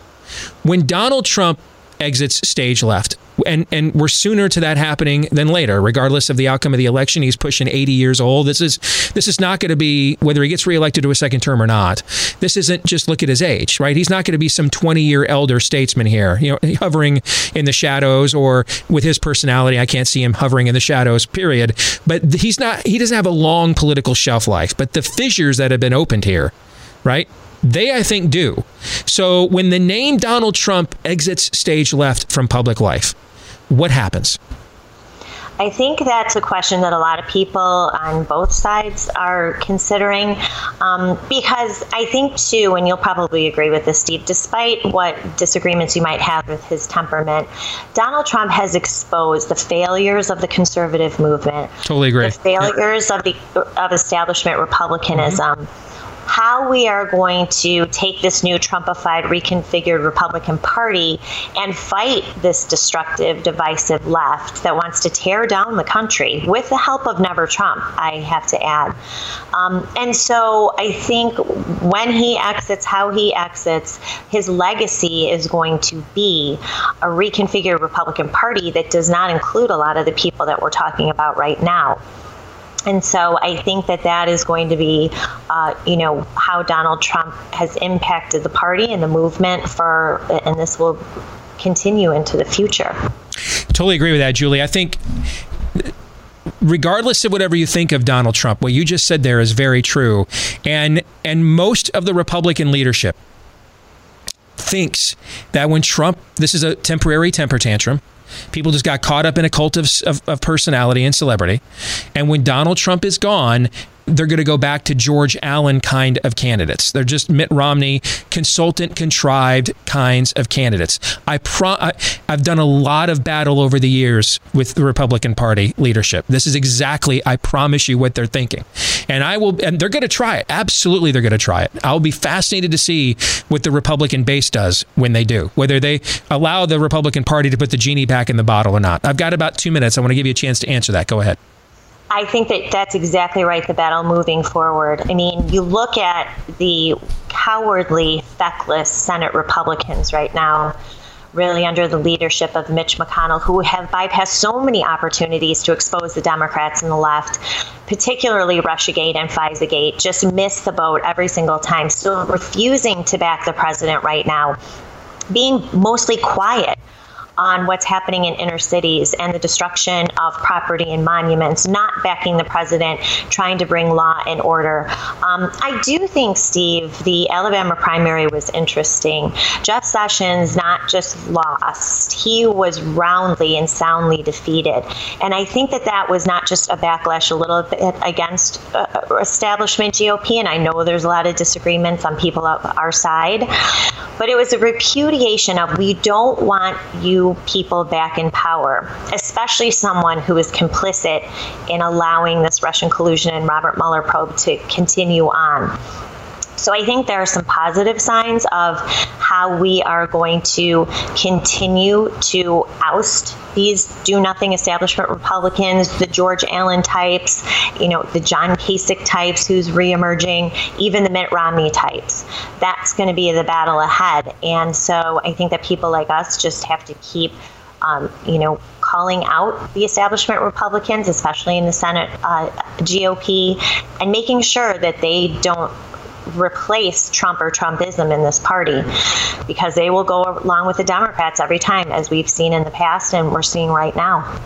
When Donald Trump exits stage left. And and we're sooner to that happening than later, regardless of the outcome of the election. He's pushing 80 years old. This is this is not going to be whether he gets reelected to a second term or not. This isn't just look at his age, right? He's not going to be some 20 year elder statesman here, you know, hovering in the shadows or with his personality. I can't see him hovering in the shadows. Period. But he's not. He doesn't have a long political shelf life. But the fissures that have been opened here, right? They, I think, do. So when the name Donald Trump exits stage left from public life, what happens? I think that's a question that a lot of people on both sides are considering um, because I think, too, and you'll probably agree with this, Steve, despite what disagreements you might have with his temperament, Donald Trump has exposed the failures of the conservative movement. Totally agree. The failures of the of establishment republicanism. Mm-hmm how we are going to take this new Trumpified, reconfigured Republican Party and fight this destructive, divisive left that wants to tear down the country with the help of Never Trump, I have to add. Um, and so I think when he exits, how he exits, his legacy is going to be a reconfigured Republican Party that does not include a lot of the people that we're talking about right now. And so I think that that is going to be, uh, you know, how Donald Trump has impacted the party and the movement for, and this will continue into the future. Totally agree with that, Julie. I think regardless of whatever you think of Donald Trump, what you just said there is very true. And and most of the Republican leadership thinks that when Trump this is a temporary temper tantrum People just got caught up in a cult of, of, of personality and celebrity. And when Donald Trump is gone, they're going to go back to George Allen kind of candidates. They're just Mitt Romney, consultant contrived kinds of candidates. I pro- I, have done a lot of battle over the years with the Republican Party leadership. This is exactly, I promise you, what they're thinking. And I will, and they're going to try it. Absolutely, they're going to try it. I'll be fascinated to see what the Republican base does when they do, whether they allow the Republican Party to put the genie back in the bottle or not. I've got about two minutes. I want to give you a chance to answer that. Go ahead. I think that that's exactly right, the battle moving forward. I mean, you look at the cowardly, feckless Senate Republicans right now, really under the leadership of Mitch McConnell, who have bypassed so many opportunities to expose the Democrats and the left, particularly Russiagate and FISAgate, just miss the boat every single time, still refusing to back the president right now, being mostly quiet on what's happening in inner cities and the destruction of property and monuments, not backing the president, trying to bring law and order. Um, I do think, Steve, the Alabama primary was interesting. Jeff Sessions not just lost, he was roundly and soundly defeated. And I think that that was not just a backlash a little bit against uh, establishment GOP, and I know there's a lot of disagreements on people of our side, but it was a repudiation of we don't want you people back in power, especially someone who is complicit in allowing this Russian collusion and Robert Mueller probe to continue on. So I think there are some positive signs of how we are going to continue to oust these do nothing establishment Republicans, the George Allen types, you know, the John Kasich types who's reemerging, even the Mitt Romney types. That's going to be the battle ahead. And so I think that people like us just have to keep um, you know, calling out the establishment Republicans, especially in the Senate uh, GOP, and making sure that they don't replace Trump or Trumpism in this party because they will go along with the Democrats every time, as we've seen in the past and we're seeing right now.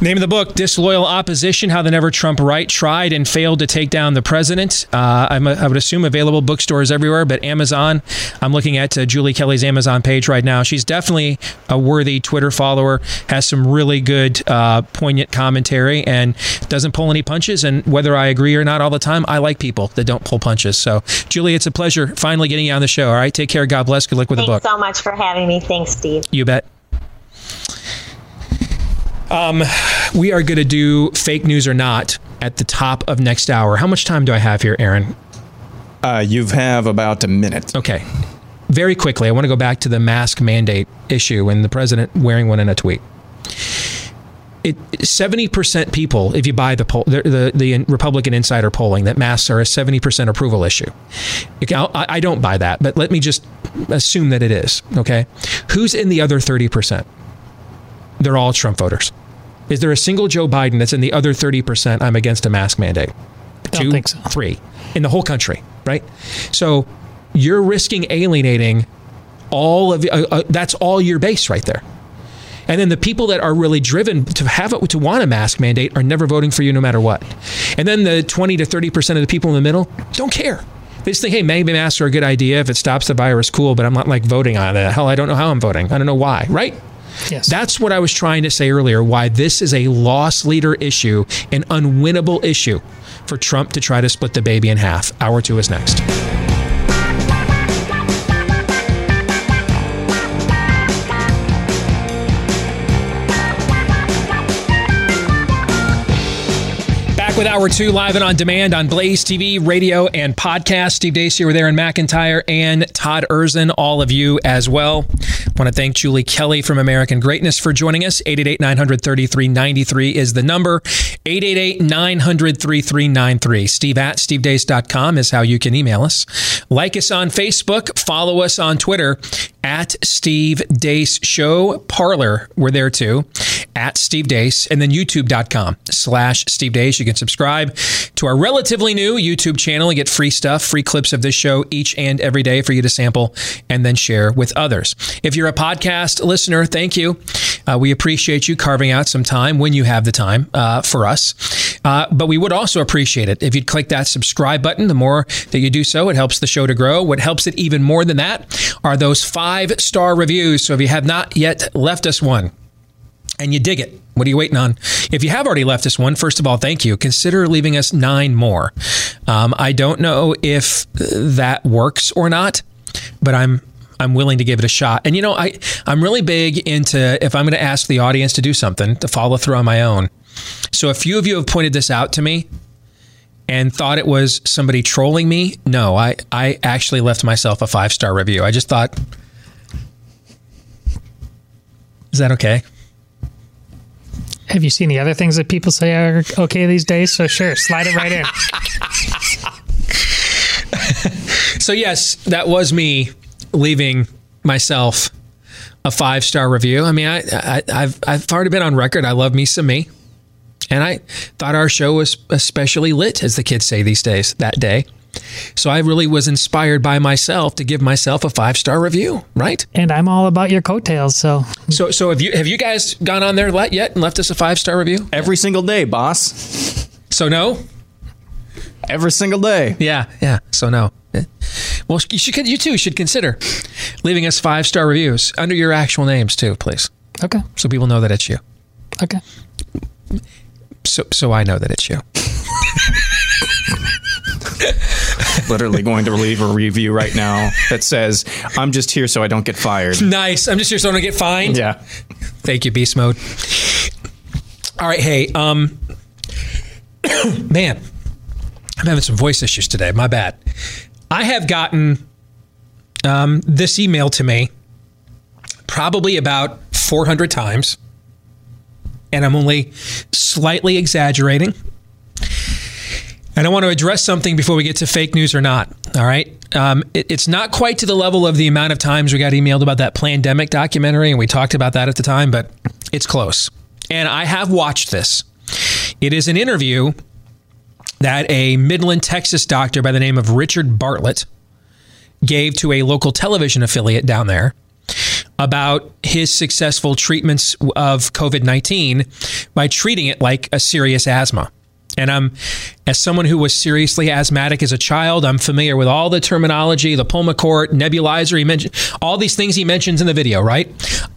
Name of the book: Disloyal Opposition: How the Never Trump Right Tried and Failed to Take Down the President. Uh, a, i would assume available bookstores everywhere, but Amazon. I'm looking at uh, Julie Kelly's Amazon page right now. She's definitely a worthy Twitter follower. Has some really good, uh, poignant commentary, and doesn't pull any punches. And whether I agree or not all the time, I like people that don't pull punches. So, Julie, it's a pleasure finally getting you on the show. All right, take care. God bless. Good luck with Thanks the book. Thanks so much for having me. Thanks, Steve. You bet. Um, we are going to do fake news or not at the top of next hour. How much time do I have here, Aaron? Uh, you have about a minute. Okay. Very quickly, I want to go back to the mask mandate issue and the president wearing one in a tweet. It, 70% people, if you buy the, poll, the, the, the Republican Insider polling, that masks are a 70% approval issue. I, I don't buy that, but let me just assume that it is. Okay. Who's in the other 30%? they're all Trump voters. Is there a single Joe Biden that's in the other 30% I'm against a mask mandate? Two, so. three in the whole country, right? So you're risking alienating all of uh, uh, that's all your base right there. And then the people that are really driven to have it to want a mask mandate are never voting for you no matter what. And then the 20 to 30% of the people in the middle don't care. They just think, hey, maybe masks are a good idea. If it stops the virus, cool, but I'm not like voting on it. Hell, I don't know how I'm voting. I don't know why, right? Yes. That's what I was trying to say earlier why this is a loss leader issue, an unwinnable issue for Trump to try to split the baby in half. Hour two is next. Back with Hour 2 live and on demand on Blaze TV, radio, and podcast. Steve Deace here with Aaron McIntire and Todd Erzen, all of you as well. Want to thank Julie Kelly from American Greatness for joining us. 888 900 93 is the number. 888 900 3393. Steve at stevedeace.com is how you can email us. Like us on Facebook. Follow us on Twitter at Steve Deace Show. Parler, we're there too. At Steve Deace. And then youtube.com slash Steve Deace. You can subscribe to our relatively new YouTube channel and get free stuff, free clips of this show each and every day for you to sample and then share with others. If you're a podcast listener, thank you. Uh, we appreciate you carving out some time when you have the time uh, for us. Uh, but we would also appreciate it if you'd click that subscribe button. The more that you do so, it helps the show to grow. What helps it even more than that are those five star reviews. So if you have not yet left us one, and you dig it. What are you waiting on? If you have already left us one, first of all, thank you. Consider leaving us nine more. Um, I don't know if that works or not, but I'm I'm willing to give it a shot. And you know, I I'm really big into if I'm going to ask the audience to do something to follow through on my own. So a few of you have pointed this out to me and thought it was somebody trolling me. No, I I actually left myself a five star review. I just thought, is that okay? Have you seen the other things that people say are okay these days? So sure, slide it right in. so yes, that was me leaving myself a five star review. I mean, I, I have I've already been on record. I love me some me, and I thought our show was especially lit, as the kids say these days. That day. So I really was inspired by myself to give myself a five star review, right? And I'm all about your coattails, so So, so have you have you guys gone on there yet and left us a five star review? Every single day, boss. So no. Every single day. Yeah, yeah. So no. Well, you should you too should consider leaving us five star reviews under your actual names too, please. Okay. So people know that it's you. Okay. So so I know that it's you. Literally going to leave a review right now that says, "I'm just here so I don't get fired." Nice. I'm just here so I don't get fined. Yeah. Thank you, Beast Mode. All right, hey, um, man, I'm having some voice issues today. My bad. I have gotten um, this email to me probably about 400 times, and I'm only slightly exaggerating. And I want to address something before we get to fake news or not. All right. Um, it- it's not quite to the level of the amount of times we got emailed about that pandemic documentary, and we talked about that at the time, but it's close. And I have watched this. It is an interview that a Midland, Texas doctor by the name of Richard Bartlett gave to a local television affiliate down there about his successful treatments of COVID 19 by treating it like a serious asthma. And I'm, as someone who was seriously asthmatic as a child, I'm familiar with all the terminology, the Pulmicort, nebulizer. He mentioned all these things he mentions in the video, right?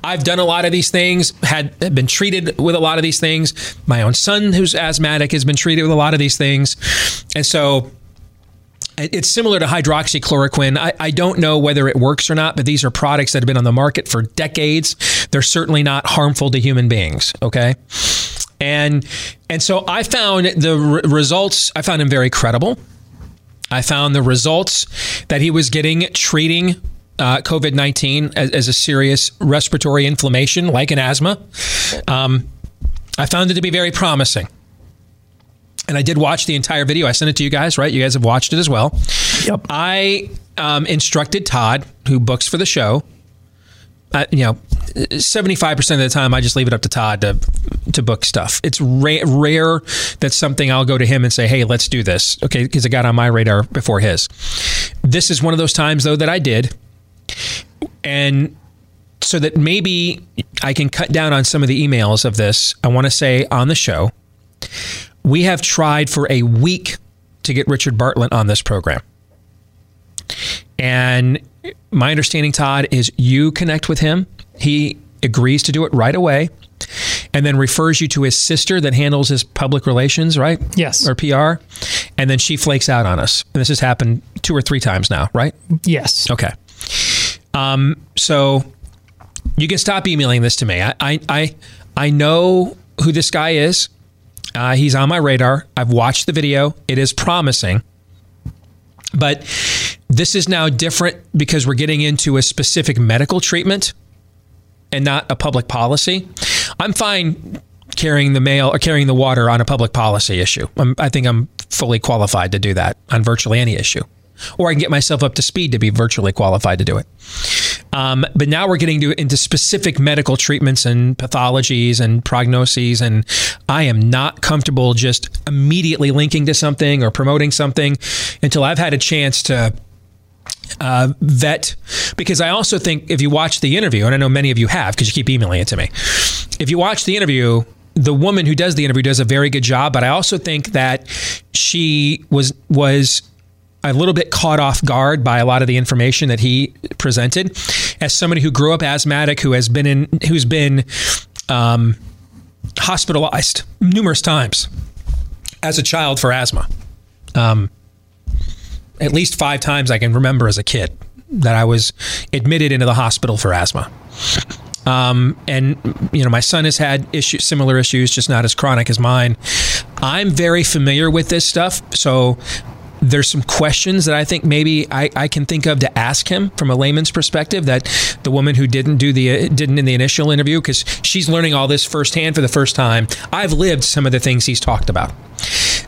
I've done a lot of these things, had been treated with a lot of these things. My own son, who's asthmatic, has been treated with a lot of these things. And so it's similar to hydroxychloroquine. I, I don't know whether it works or not, but these are products that have been on the market for decades. They're certainly not harmful to human beings. Okay. And and so I found the re- results. I found him very credible. I found the results that he was getting treating uh, COVID nineteen as, as a serious respiratory inflammation, like an asthma. Um, I found it to be very promising. And I did watch the entire video. I sent it to you guys, right? You guys have watched it as well. Yep. I um, instructed Todd, who books for the show. Uh, you know, seventy-five percent of the time, I just leave it up to Todd to to book stuff. It's ra- rare that something I'll go to him and say, "Hey, let's do this," okay? Because it got on my radar before his. This is one of those times, though, that I did, and so that maybe I can cut down on some of the emails of this. I want to say on the show, we have tried for a week to get Richard Bartlett on this program. And my understanding, Todd, is you connect with him. He agrees to do it right away and then refers you to his sister that handles his public relations, right? Yes. Or PR. And then she flakes out on us. And this has happened two or three times now, right? Yes. Okay. Um, so you can stop emailing this to me. I I I, I know who this guy is. Uh, he's on my radar. I've watched the video. It is promising. But this is now different because we're getting into a specific medical treatment and not a public policy. I'm fine carrying the mail or carrying the water on a public policy issue. I'm, I think I'm fully qualified to do that on virtually any issue. Or I can get myself up to speed to be virtually qualified to do it. Um, but now we're getting to, into specific medical treatments and pathologies and prognoses, and I am not comfortable just immediately linking to something or promoting something until I've had a chance to uh, vet. Because I also think if you watch the interview, and I know many of you have because you keep emailing it to me, if you watch the interview, the woman who does the interview does a very good job. But I also think that she was was a little bit caught off guard by a lot of the information that he presented. As somebody who grew up asthmatic, who has been in, who's been um, hospitalized numerous times as a child for asthma, um, at least five times I can remember as a kid that I was admitted into the hospital for asthma. Um, and you know, my son has had issues, similar issues, just not as chronic as mine. I'm very familiar with this stuff, so there's some questions that I think maybe I, I can think of to ask him from a layman's perspective. That the woman who didn't do the didn't in the initial interview because she's learning all this firsthand for the first time. I've lived some of the things he's talked about.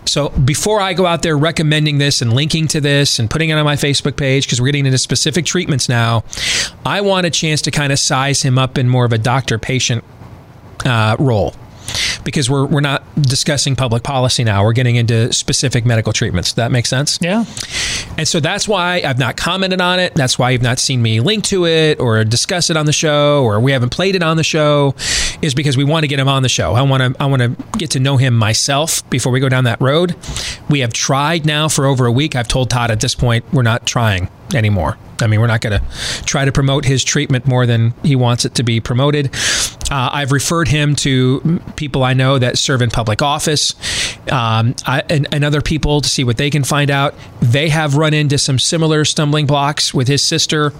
So before I go out there recommending this and linking to this and putting it on my Facebook page, because we're getting into specific treatments now, I want a chance to kind of size him up in more of a doctor patient uh, role. because we're we're not discussing public policy now. We're getting into specific medical treatments. Does that make sense? Yeah. And so that's why I've not commented on it. That's why you've not seen me link to it or discuss it on the show or we haven't played it on the show is because we want to get him on the show. I want to I want to get to know him myself before we go down that road. We have tried now for over a week. I've told Todd at this point we're not trying anymore. I mean, we're not going to try to promote his treatment more than he wants it to be promoted. Uh, I've referred him to people I know that serve in public office um, I, and, and other people to see what they can find out. They have run into some similar stumbling blocks with his sister.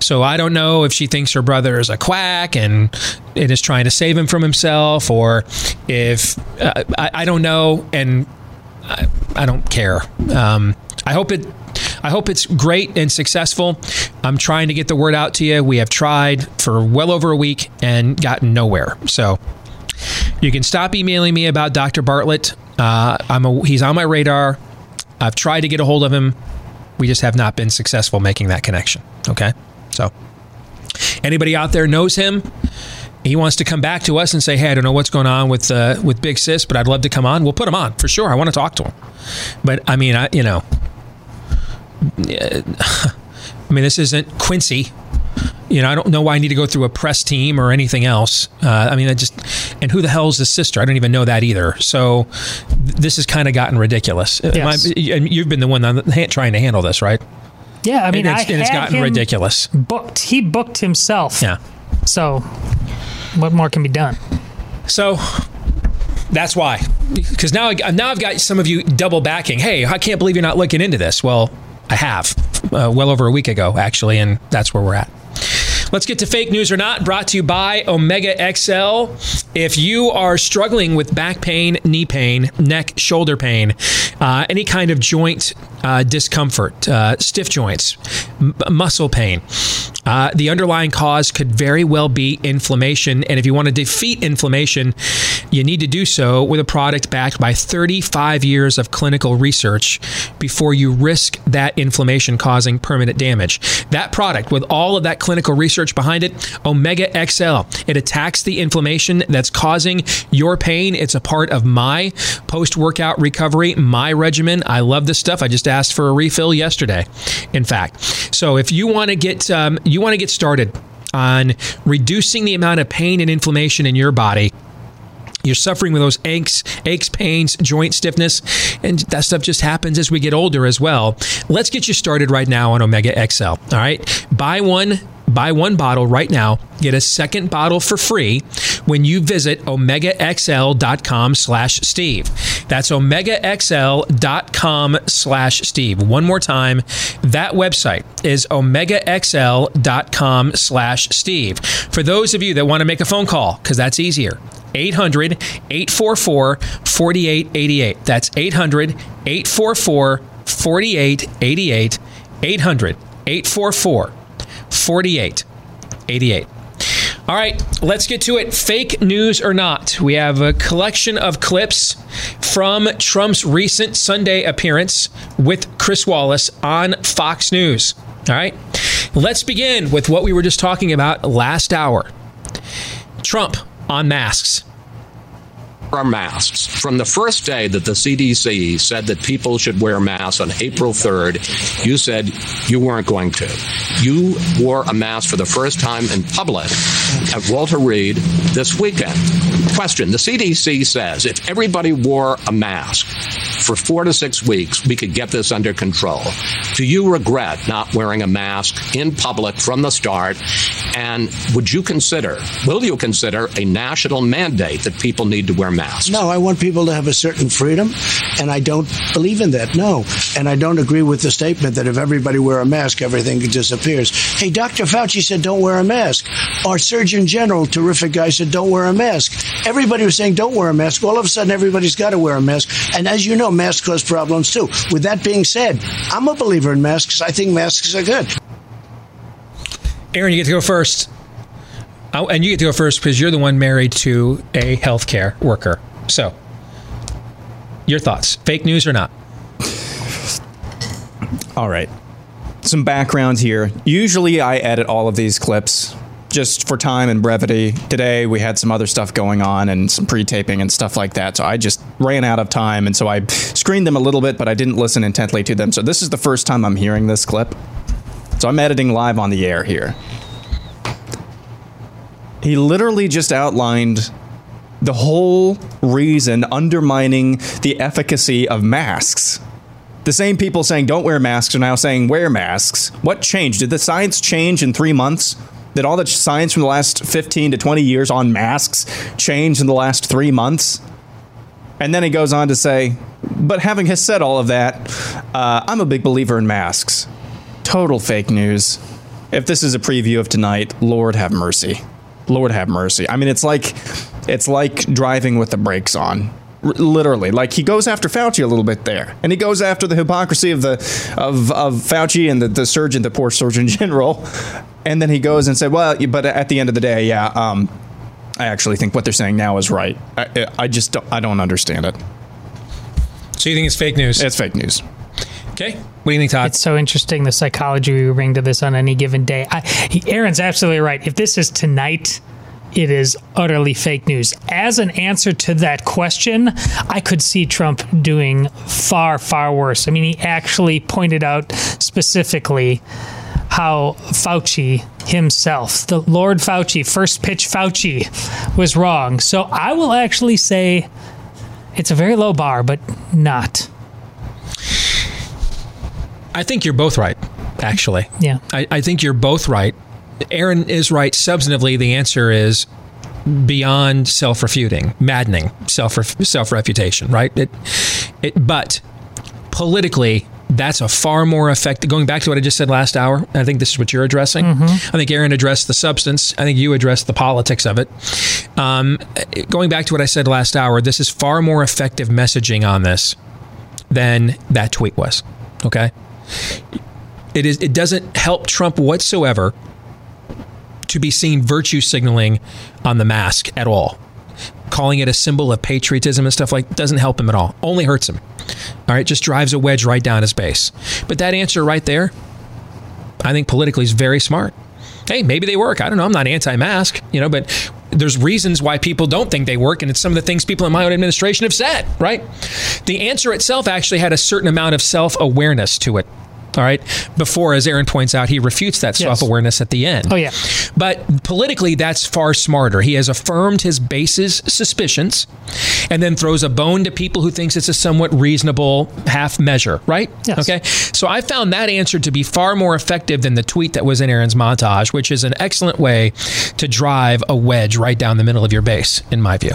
So I don't know if she thinks her brother is a quack and, and is trying to save him from himself, or if uh, I, I don't know. And I, I don't care. Um, I hope it. I hope it's great and successful. I'm trying to get the word out to you. We have tried for well over a week and gotten nowhere. So you can stop emailing me about Dr. Bartlett. Uh, I'm a, he's on my radar. I've tried to get a hold of him. We just have not been successful making that connection. Okay, so anybody out there knows him. He wants to come back to us and say, "Hey, I don't know what's going on with uh, with Big Sis, but I'd love to come on. We'll put him on for sure. I want to talk to him." But I mean, I you know, I mean, this isn't Quincy. You know, I don't know why I need to go through a press team or anything else. Uh, I mean, I just and who the hell is his sister? I don't even know that either. So th- this has kind of gotten ridiculous. Yes. I- and you've been the one on trying to handle this, right? Yeah, I mean, and it's, I and it's gotten ridiculous. Booked. He booked himself. Yeah. So, what more can be done? So that's why. Because now, I- now I've got some of you double backing. Hey, I can't believe you're not looking into this. Well, I have, uh, well over a week ago, actually, and that's where we're at. Let's get to fake news or not, brought to you by Omega XL. If you are struggling with back pain, knee pain, neck, shoulder pain, uh, any kind of joint uh, discomfort, uh, stiff joints, m- muscle pain, uh, the underlying cause could very well be inflammation. And if you want to defeat inflammation, you need to do so with a product backed by 35 years of clinical research before you risk that inflammation causing permanent damage. That product, with all of that clinical research behind it, Omega XL, it attacks the inflammation that's causing your pain. It's a part of my post workout recovery, my regimen. I love this stuff. I just asked for a refill yesterday, in fact. So if you want to get um, you want to get started on reducing the amount of pain and inflammation in your body you're suffering with those aches, aches, pains, joint stiffness, and that stuff just happens as we get older as well. Let's get you started right now on Omega XL. All right, buy one. Buy one bottle right now. Get a second bottle for free when you visit omegaxl.com slash Steve. That's omegaxl.com slash Steve. One more time. That website is omegaxl.com slash Steve. For those of you that want to make a phone call, because that's easier, 800 844 4888. That's 800 844 4888. 800 844 4888. All right, let's get to it. Fake news or not? We have a collection of clips from Trump's recent Sunday appearance with Chris Wallace on Fox News. All right, let's begin with what we were just talking about last hour Trump on masks. Our masks. From the first day that the CDC said that people should wear masks on April 3rd, you said you weren't going to. You wore a mask for the first time in public at Walter Reed this weekend. Question The CDC says if everybody wore a mask for four to six weeks, we could get this under control. Do you regret not wearing a mask in public from the start? And would you consider, will you consider a national mandate that people need to wear masks? No, I want people to have a certain freedom, and I don't believe in that. No. And I don't agree with the statement that if everybody wear a mask, everything disappears. Hey, Dr. Fauci said don't wear a mask. Our Surgeon General, terrific guy, said don't wear a mask. Everybody was saying don't wear a mask. All of a sudden, everybody's got to wear a mask. And as you know, masks cause problems too. With that being said, I'm a believer in masks. I think masks are good. Aaron, you get to go first. Oh, and you get to go first because you're the one married to a healthcare worker. So, your thoughts? Fake news or not? All right. Some background here. Usually I edit all of these clips just for time and brevity. Today we had some other stuff going on and some pre-taping and stuff like that. So I just ran out of time, and so I screened them a little bit, but I didn't listen intently to them. So this is the first time I'm hearing this clip. So I'm editing live on the air here. He literally just outlined the whole reason undermining the efficacy of masks. The same people saying don't wear masks are now saying wear masks. What changed? Did the science change in three months? Did all the science from the last 15 to 20 years on masks change in the last three months? And then he goes on to say, but having said all of that, uh, I'm a big believer in masks. Total fake news. If this is a preview of tonight, Lord have mercy. Lord have mercy. I mean, it's like it's like driving with the brakes on. R- literally, like he goes after Fauci a little bit there, and he goes after the hypocrisy of the of, of Fauci and the, the surgeon, the poor Surgeon General, and then he goes and said, "Well, but at the end of the day, yeah, um, I actually think what they're saying now is right. I, I just don't, I don't understand it. So you think it's fake news? It's fake news. Okay. What do you think, Todd? It's so interesting the psychology we bring to this on any given day. I, he, Aaron's absolutely right. If this is tonight, it is utterly fake news. As an answer to that question, I could see Trump doing far, far worse. I mean, he actually pointed out specifically how Fauci himself, the Lord Fauci, first pitch Fauci, was wrong. So I will actually say it's a very low bar, but not. I think you're both right, actually. Yeah. I, I think you're both right. Aaron is right. Substantively, the answer is beyond self-refuting, maddening self self-refutation, right? It, it, but politically, that's a far more effective. Going back to what I just said last hour, I think this is what you're addressing. I think Aaron addressed the substance. I think you addressed the politics of it. Um, going back to what I said last hour, this is far more effective messaging on this than that tweet was. Okay, it is. It doesn't help Trump whatsoever to be seen virtue signaling on the mask at all. Calling it a symbol of patriotism and stuff like doesn't help him at all. Only hurts him. All right, just drives a wedge right down his base. But that answer right there, I think politically is very smart. Hey, maybe they work. I don't know. I'm not anti-mask, you know, but there's reasons why people don't think they work, and it's some of the things people in my own administration have said. Right? The answer itself actually had a certain amount of self-awareness to it. All right. Before, as Aaron points out, he refutes that self awareness at the end. Oh, yeah. But politically, that's far smarter. He has affirmed his base's suspicions and then throws a bone to people who thinks it's a somewhat reasonable half measure, right? Yes. Okay. So I found that answer to be far more effective than the tweet that was in Aaron's montage, which is an excellent way to drive a wedge right down the middle of your base, in my view.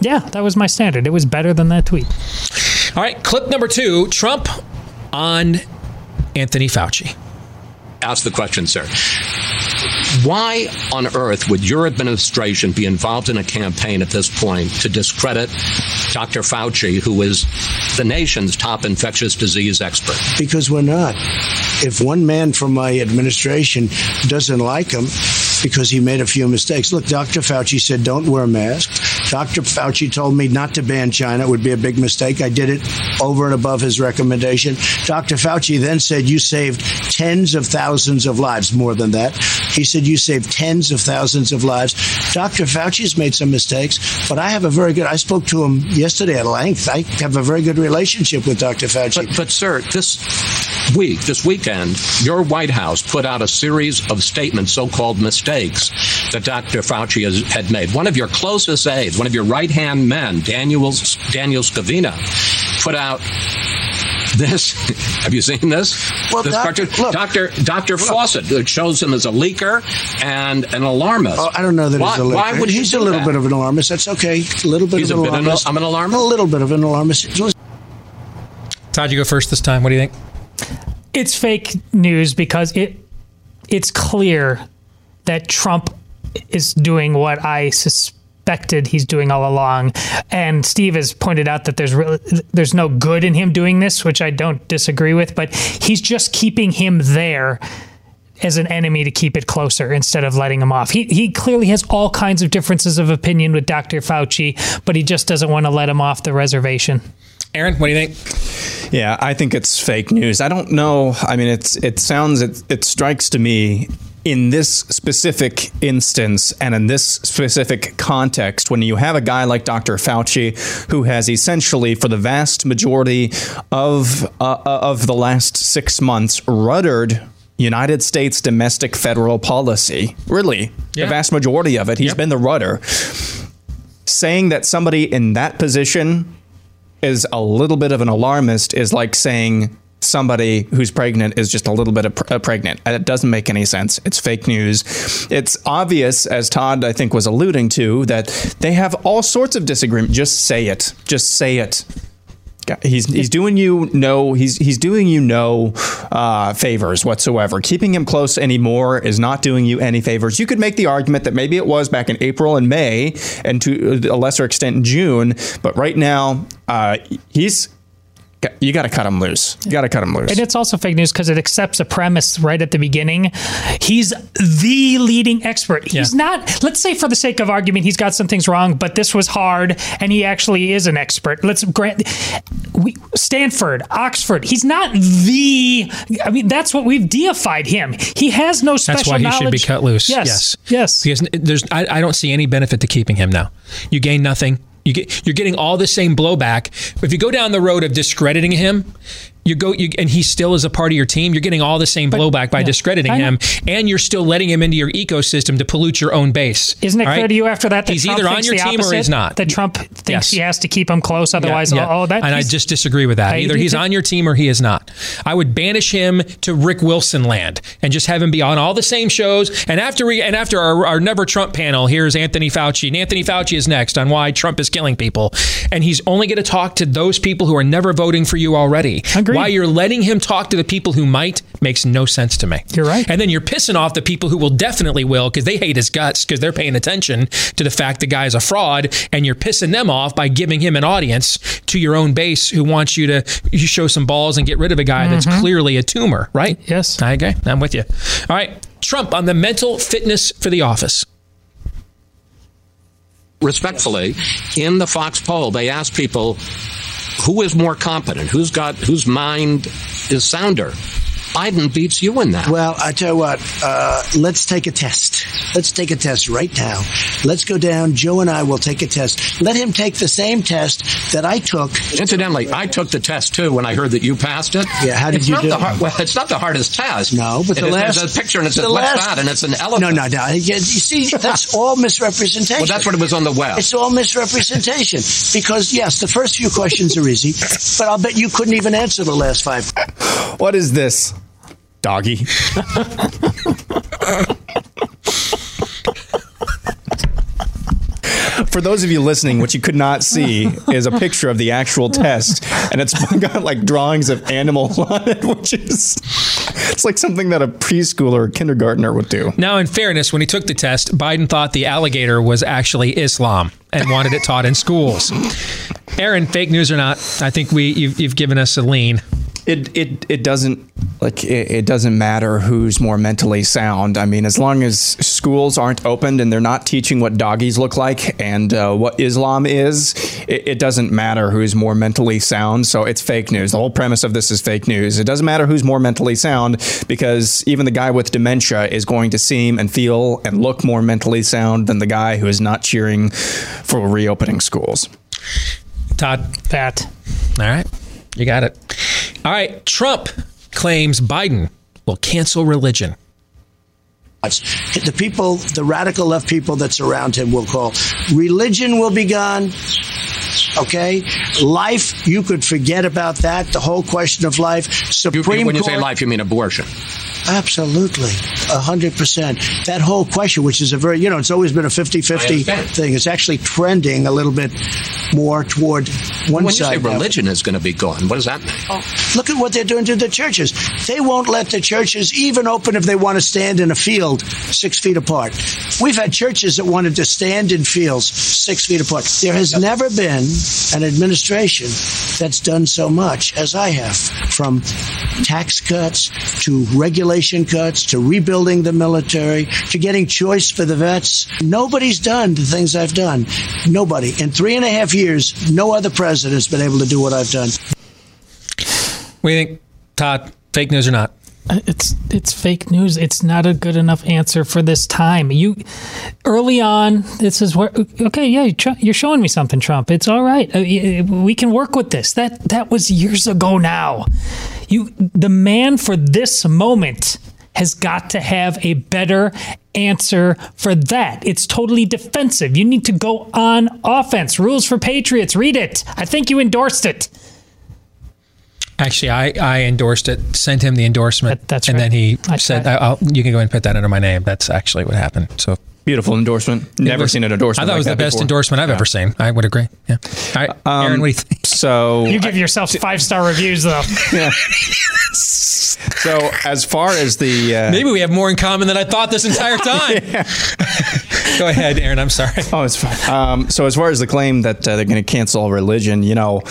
Yeah, that was my standard. It was better than that tweet. All right, clip number two Trump on Anthony Fauci. Ask the question, sir. Why on earth would your administration be involved in a campaign at this point to discredit Dr. Fauci, who is the nation's top infectious disease expert? Because we're not. If one man from my administration doesn't like him because he made a few mistakes, look, Dr. Fauci said don't wear masks. Dr. Fauci told me not to ban China. It would be a big mistake. I did it over and above his recommendation. Dr. Fauci then said you saved tens of thousands of lives, more than that. He said you saved tens of thousands of lives. Dr. Fauci's made some mistakes, but I have a very good, I spoke to him yesterday at length. I have a very good relationship with Dr. Fauci. But, but sir, this week, this weekend, your White House put out a series of statements, so-called mistakes, that Dr. Fauci has, had made. One of your closest aides, one of your right-hand men, Daniel, Daniel Scavino, put out this. Have you seen this? Well, this doc- cartoon? look. Dr. Dr. Fauci it shows him as a leaker and an alarmist. Oh, I don't know that why, he's a Why would he's you a little that? bit of an alarmist. That's okay. A little bit He's of a an bit an- alarmist. I'm an alarmist? A little bit of an alarmist. Listen, Todd, you go first this time. What do you think? It's fake news because it it's clear that Trump is doing what I suspected he's doing all along. And Steve has pointed out that there's really, there's no good in him doing this, which I don't disagree with, but he's just keeping him there as an enemy to keep it closer instead of letting him off. He he clearly has all kinds of differences of opinion with Dr. Fauci, but he just doesn't want to let him off the reservation. Aaron, what do you think? Yeah, I think it's fake news. I don't know. I mean, it's it sounds it, it strikes to me in this specific instance and in this specific context, when you have a guy like Dr. Fauci, who has essentially, for the vast majority of uh, of the last six months, ruddered United States domestic federal policy, really, Yeah. the vast majority of it, he's Yep. been the rudder. Saying that somebody in that position is a little bit of an alarmist is like saying somebody who's pregnant is just a little bit of pr- uh, pregnant. And It doesn't make any sense. It's fake news. It's obvious, as Todd, I think, was alluding to, that they have all sorts of disagreement. Just say it. Just say it. He's he's doing you no he's he's doing you no uh, favors whatsoever. Keeping him close anymore is not doing you any favors. You could make the argument that maybe it was back in April and May, and to a lesser extent June, but right now uh, he's you got to cut him loose. You got to cut him loose. And it's also fake news because it accepts a premise right at the beginning. He's the leading expert. He's not, let's say for the sake of argument, he's got some things wrong, but this was hard and he actually is an expert. Let's grant we, Stanford, Oxford. He's not the, I mean, that's what we've deified him. He has no special That's why he should be cut loose. Yes. Yes. Because there's, I, I don't see any benefit to keeping him now. You gain nothing. You get, you're getting all the same blowback. If you go down the road of discrediting him, you go, you, and he still is a part of your team. You're getting all the same blowback by yeah, discrediting him, and you're still letting him into your ecosystem to pollute your own base. Isn't it All clear right? to you after that that he's Trump either on your team or he's not? That Trump thinks Yes. he has to keep him close, otherwise, Yeah, yeah. oh, that and I just disagree with that. I Either he's on your team or he is not. I would banish him to Rick Wilson land and just have him be on all the same shows. And after we and after our, our Never Trump panel, here's Anthony Fauci. And Anthony Fauci is next on why Trump is killing people. And he's only going to talk to those people who are never voting for you already. Why you're letting him talk to the people who might makes no sense to me. You're right. And then you're pissing off the people who will definitely will because they hate his guts because they're paying attention to the fact the guy's a fraud, and you're pissing them off by giving him an audience to your own base who wants you to you show some balls and get rid of a guy that's Mhm. clearly a tumor, right? Yes. I agree. I'm with you. All right. Trump on the mental fitness for the office. respectfully, in the Fox poll, they asked people who is more competent, who's got whose mind is sounder. Biden beats you in that. Well, I tell you what, uh, let's take a test. Let's take a test right now. Let's go down. Joe and I will take a test. Let him take the same test that I took. Incidentally, I took the test too when I heard that you passed it. Yeah, how did it's you not do the hard, Well, it's not the hardest test. No, but It the is- last there's a picture and it says the what's last- that, and it's an elephant. No, no, no. You see, that's all misrepresentation. Well, that's what it was on the web. It's all misrepresentation because yes, the first few questions are easy, but I'll bet you couldn't even answer the last five. What is this? Doggy. For those of you listening, what you could not see is a picture of the actual test, and it's got like drawings of animals on it, which is it's like something that a preschooler or kindergartner would do. Now, in fairness, when he took the test, Biden thought the alligator was actually Islam and wanted it taught in schools. Aaron, fake news or not, I think we you've, you've given us a lean. It it it doesn't like it, it doesn't matter who's more mentally sound. I mean, as long as schools aren't opened and they're not teaching what doggies look like and uh, what Islam is, it, it doesn't matter who's more mentally sound. So it's fake news. The whole premise of this is fake news. It doesn't matter who's more mentally sound because even the guy with dementia is going to seem and feel and look more mentally sound than the guy who is not cheering for reopening schools. Todd. That. All right. You got it. All right. Trump claims Biden will cancel religion. The people, the radical left people that surround him will call. Religion will be gone. Okay? Life, you could forget about that. The whole question of life. You- Supreme when you Court. say life, you mean abortion. Absolutely. A hundred percent. That whole question, which is a very, you know, it's always been a 50-50 thing. It's actually trending a little bit more toward one when you side. now. religion is going to be gone, what does that mean? Oh, look at what they're doing to the churches. They won't let the churches even open if they want to stand in a field six feet apart. We've had churches that wanted to stand in fields six feet apart. There has never been an administration that's done so much as I have, from tax cuts to regulation cuts to rebuilding the military to getting choice for the vets. Nobody's done the things I've done. Nobody. In three and a half years, no other president has been able to do what I've done. What do you think, Todd? Fake news or not? Uh, It's it's fake news. It's not a good enough answer for this time. You early on, this is where okay, yeah, you're showing me something, Trump. It's all right. Uh, We can work with this. That that was years ago now. You the man for this moment has got to have a better answer for that. It's totally defensive. You need to go on offense. Rules for Patriots. Read it. I think you endorsed it. Actually, I, I endorsed it, sent him the endorsement, that's and right. then he I- said, I- I'll, "You can go ahead and put that under my name." That's actually what happened. So Beautiful endorsement. Never was- seen an endorsement. I thought it like was the best before. endorsement I've ever seen. I would agree. Yeah. All right, Aaron, what do you think? Um, So You give yourself five star reviews though. yeah. So as far as the uh, Maybe we have more in common than I thought this entire time. Go ahead, Aaron. I'm sorry. Oh, it's fine. Um, so as far as the claim that uh, they're going to cancel religion, you know,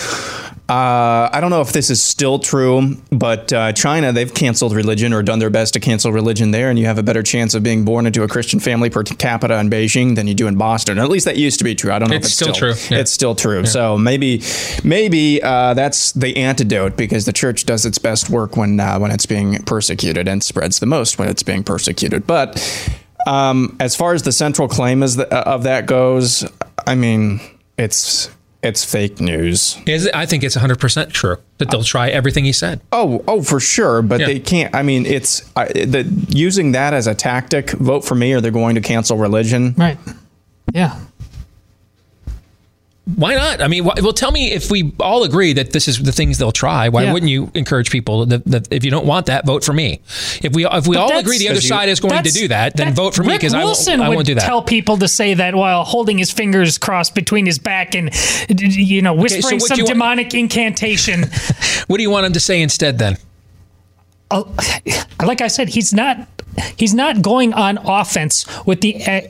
uh, I don't know if this is still true, but uh, China they've canceled religion or done their best to cancel religion there, and you have a better chance of being born into a Christian family per capita in Beijing than you do in Boston. At least that used to be true. I don't know It's if it's still true. Yeah. It's still true. So maybe, maybe uh, that's the antidote because the church does its best work when uh, when it's being persecuted and spreads the most when it's being persecuted. But um, as far as the central claim is the, of that goes, I mean, it's it's fake news. Is it? I think it's 100 percent true that they'll try everything he said. Oh, oh, for sure. But Yeah. they can't. I mean, it's I the, using that as a tactic. Vote for me, or they're going to cancel religion. Right. Yeah. Why not? I mean, wh- well, tell me if we all agree that this is the things they'll try. Why Yeah. wouldn't you encourage people that, that if you don't want that, vote for me? If we if we But all agree the other side is going to do that, then that- vote for me because I won't, I won't do that. Tell people to say that while holding his fingers crossed between his back and you know so whispering what some you want- demonic incantation. what do you want him to say instead then? Oh, like I said, he's not he's not going on offense with the. Uh,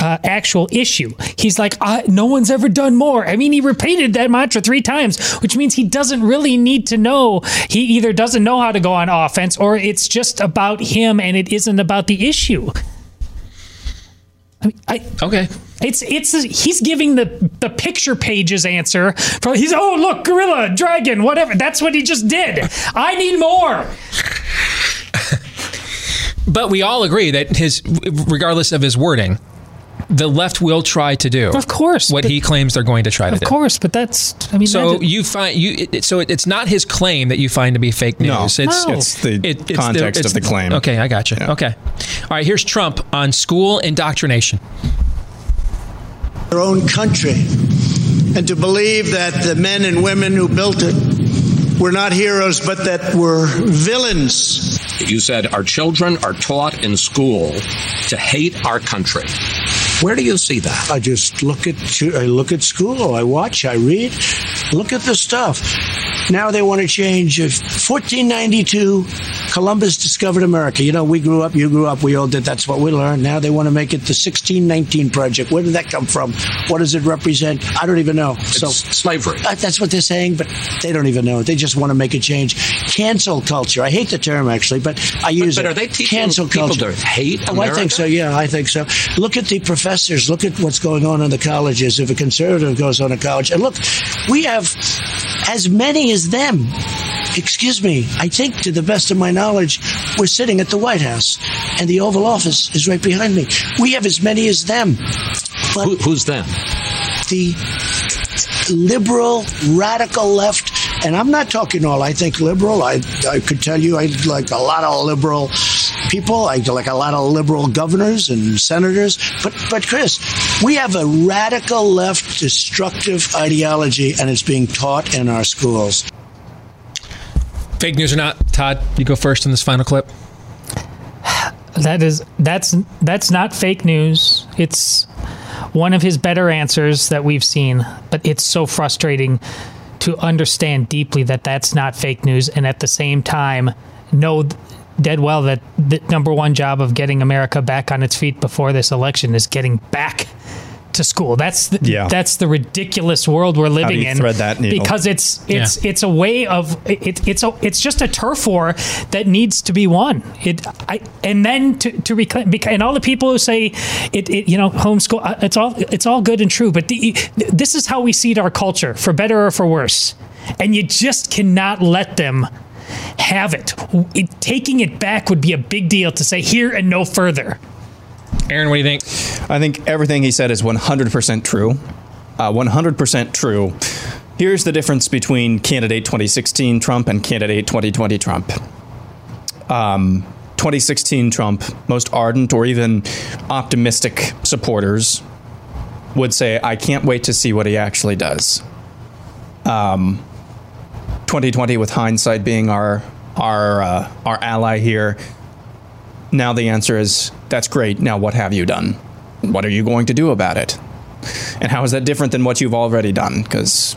uh, actual issue. He's like, no one's ever done more. I mean, he repeated that mantra three times, which means he doesn't really need to know. He either doesn't know how to go on offense or it's just about him and it isn't about the issue. I mean, I, Okay. it's it's he's giving the the picture pages answer for he's oh look gorilla dragon whatever that's what he just did. I need more. But we all agree that his, regardless of his wording, the left will try to do, Of course, what but- he claims they're going to try to do. Of course, but that's I mean So that- you find you it- it, so it, it's not his claim that you find to be fake news. No, it's, No. it's the context of the claim. Okay, I got you. Okay, all right. Here's Trump on school indoctrination. Their own country. And to believe that the men and women who built it were not heroes, but that were villains. You said our children are taught in school to hate our country. Where do you see that? I just look at I look at school. I watch. I read. Look at the stuff. Now they want to change. If 1492, Columbus discovered America. You know, we grew up. You grew up. We all did. That's what we learned. Now they want to make it the 1619 project. Where did that come from? What does it represent? I don't even know. so slavery. Uh, that's what they're saying, but they don't even know. They just want to make a change. Cancel culture. I hate the term actually, but I use but it. are they teaching Cancel people culture. to hate Oh, I think so. Yeah, I think so. Look at the professors. Look at what's going on in the colleges. If a conservative goes on a college, and look, we have as many as them. Excuse me. I think, to the best of my knowledge, we're sitting at the White House, and the Oval Office is right behind me. We have as many as them. But Who, who's them? the liberal radical left and i'm not talking all i think liberal i, I could tell you i like a lot of liberal people i like a lot of liberal governors and senators but but chris we have a radical left destructive ideology and it's being taught in our schools Fake news or not, Todd? You go first in this final clip. that is that's that's not fake news. It's one of his better answers that we've seen, but it's so frustrating to understand deeply that that's not fake news and at the same time know dead well that the number one job of getting America back on its feet before this election is getting back to school. That's the, Yeah. that's the ridiculous world we're living do you in. thread that needle? Because it's it's Yeah. it's a way of it, it's a it's just a turf war that needs to be won. It I and then to to reclaim because and all the people who say it, it you know homeschool uh, it's all it's all good and true, but the, this is how we seed our culture for better or for worse, and you just cannot let them have it. it. Taking it back would be a big deal to say here and no further. Aaron, what do you think? I think everything he said is 100% true. Uh, 100% true. Here's the difference between candidate 2016 Trump and candidate 2020 Trump. Um, 2016 Trump, most ardent or even optimistic supporters would say, I can't wait to see what he actually does. Um, 2020, with hindsight being our our uh, our ally here, now the answer is that's great. Now what have you done? What are you going to do about it? And how is that different than what you've already done? Because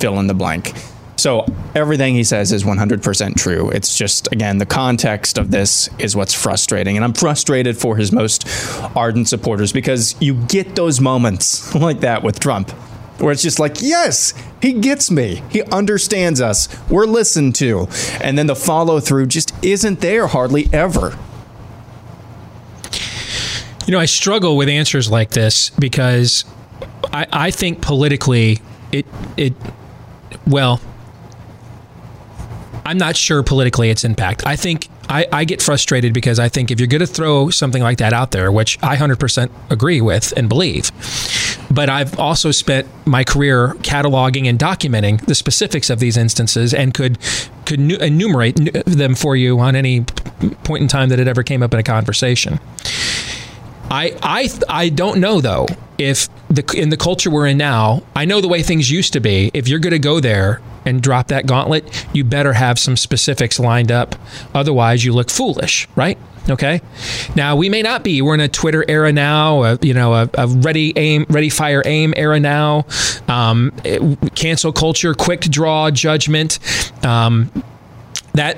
fill in the blank. So everything he says is 100% true. It's just, again, the context of this is what's frustrating. And I'm frustrated for his most ardent supporters because you get those moments like that with Trump where it's just like, yes, he gets me. He understands us. We're listened to. And then the follow through just isn't there hardly ever. You know, I struggle with answers like this because I, I think politically it it well I'm not sure politically its impact. I think I, I get frustrated because I think if you're going to throw something like that out there, which I 100% agree with and believe, but I've also spent my career cataloging and documenting the specifics of these instances and could could enumerate them for you on any point in time that it ever came up in a conversation. I I I don't know though if the in the culture we're in now. I know the way things used to be. If you're going to go there and drop that gauntlet, you better have some specifics lined up. Otherwise, you look foolish, right? Okay. Now we may not be. We're in a Twitter era now. A, you know, a, a ready aim, ready fire aim era now. Um, it- cancel culture, quick draw judgment. Um, that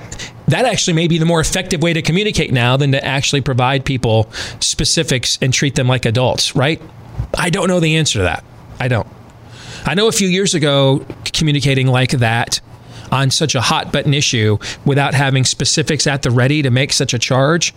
that actually may be the more effective way to communicate now than to actually provide people specifics and treat them like adults, right? I don't know the answer to that. I don't. I know a few years ago communicating like that on such a hot button issue without having specifics at the ready to make such a charge,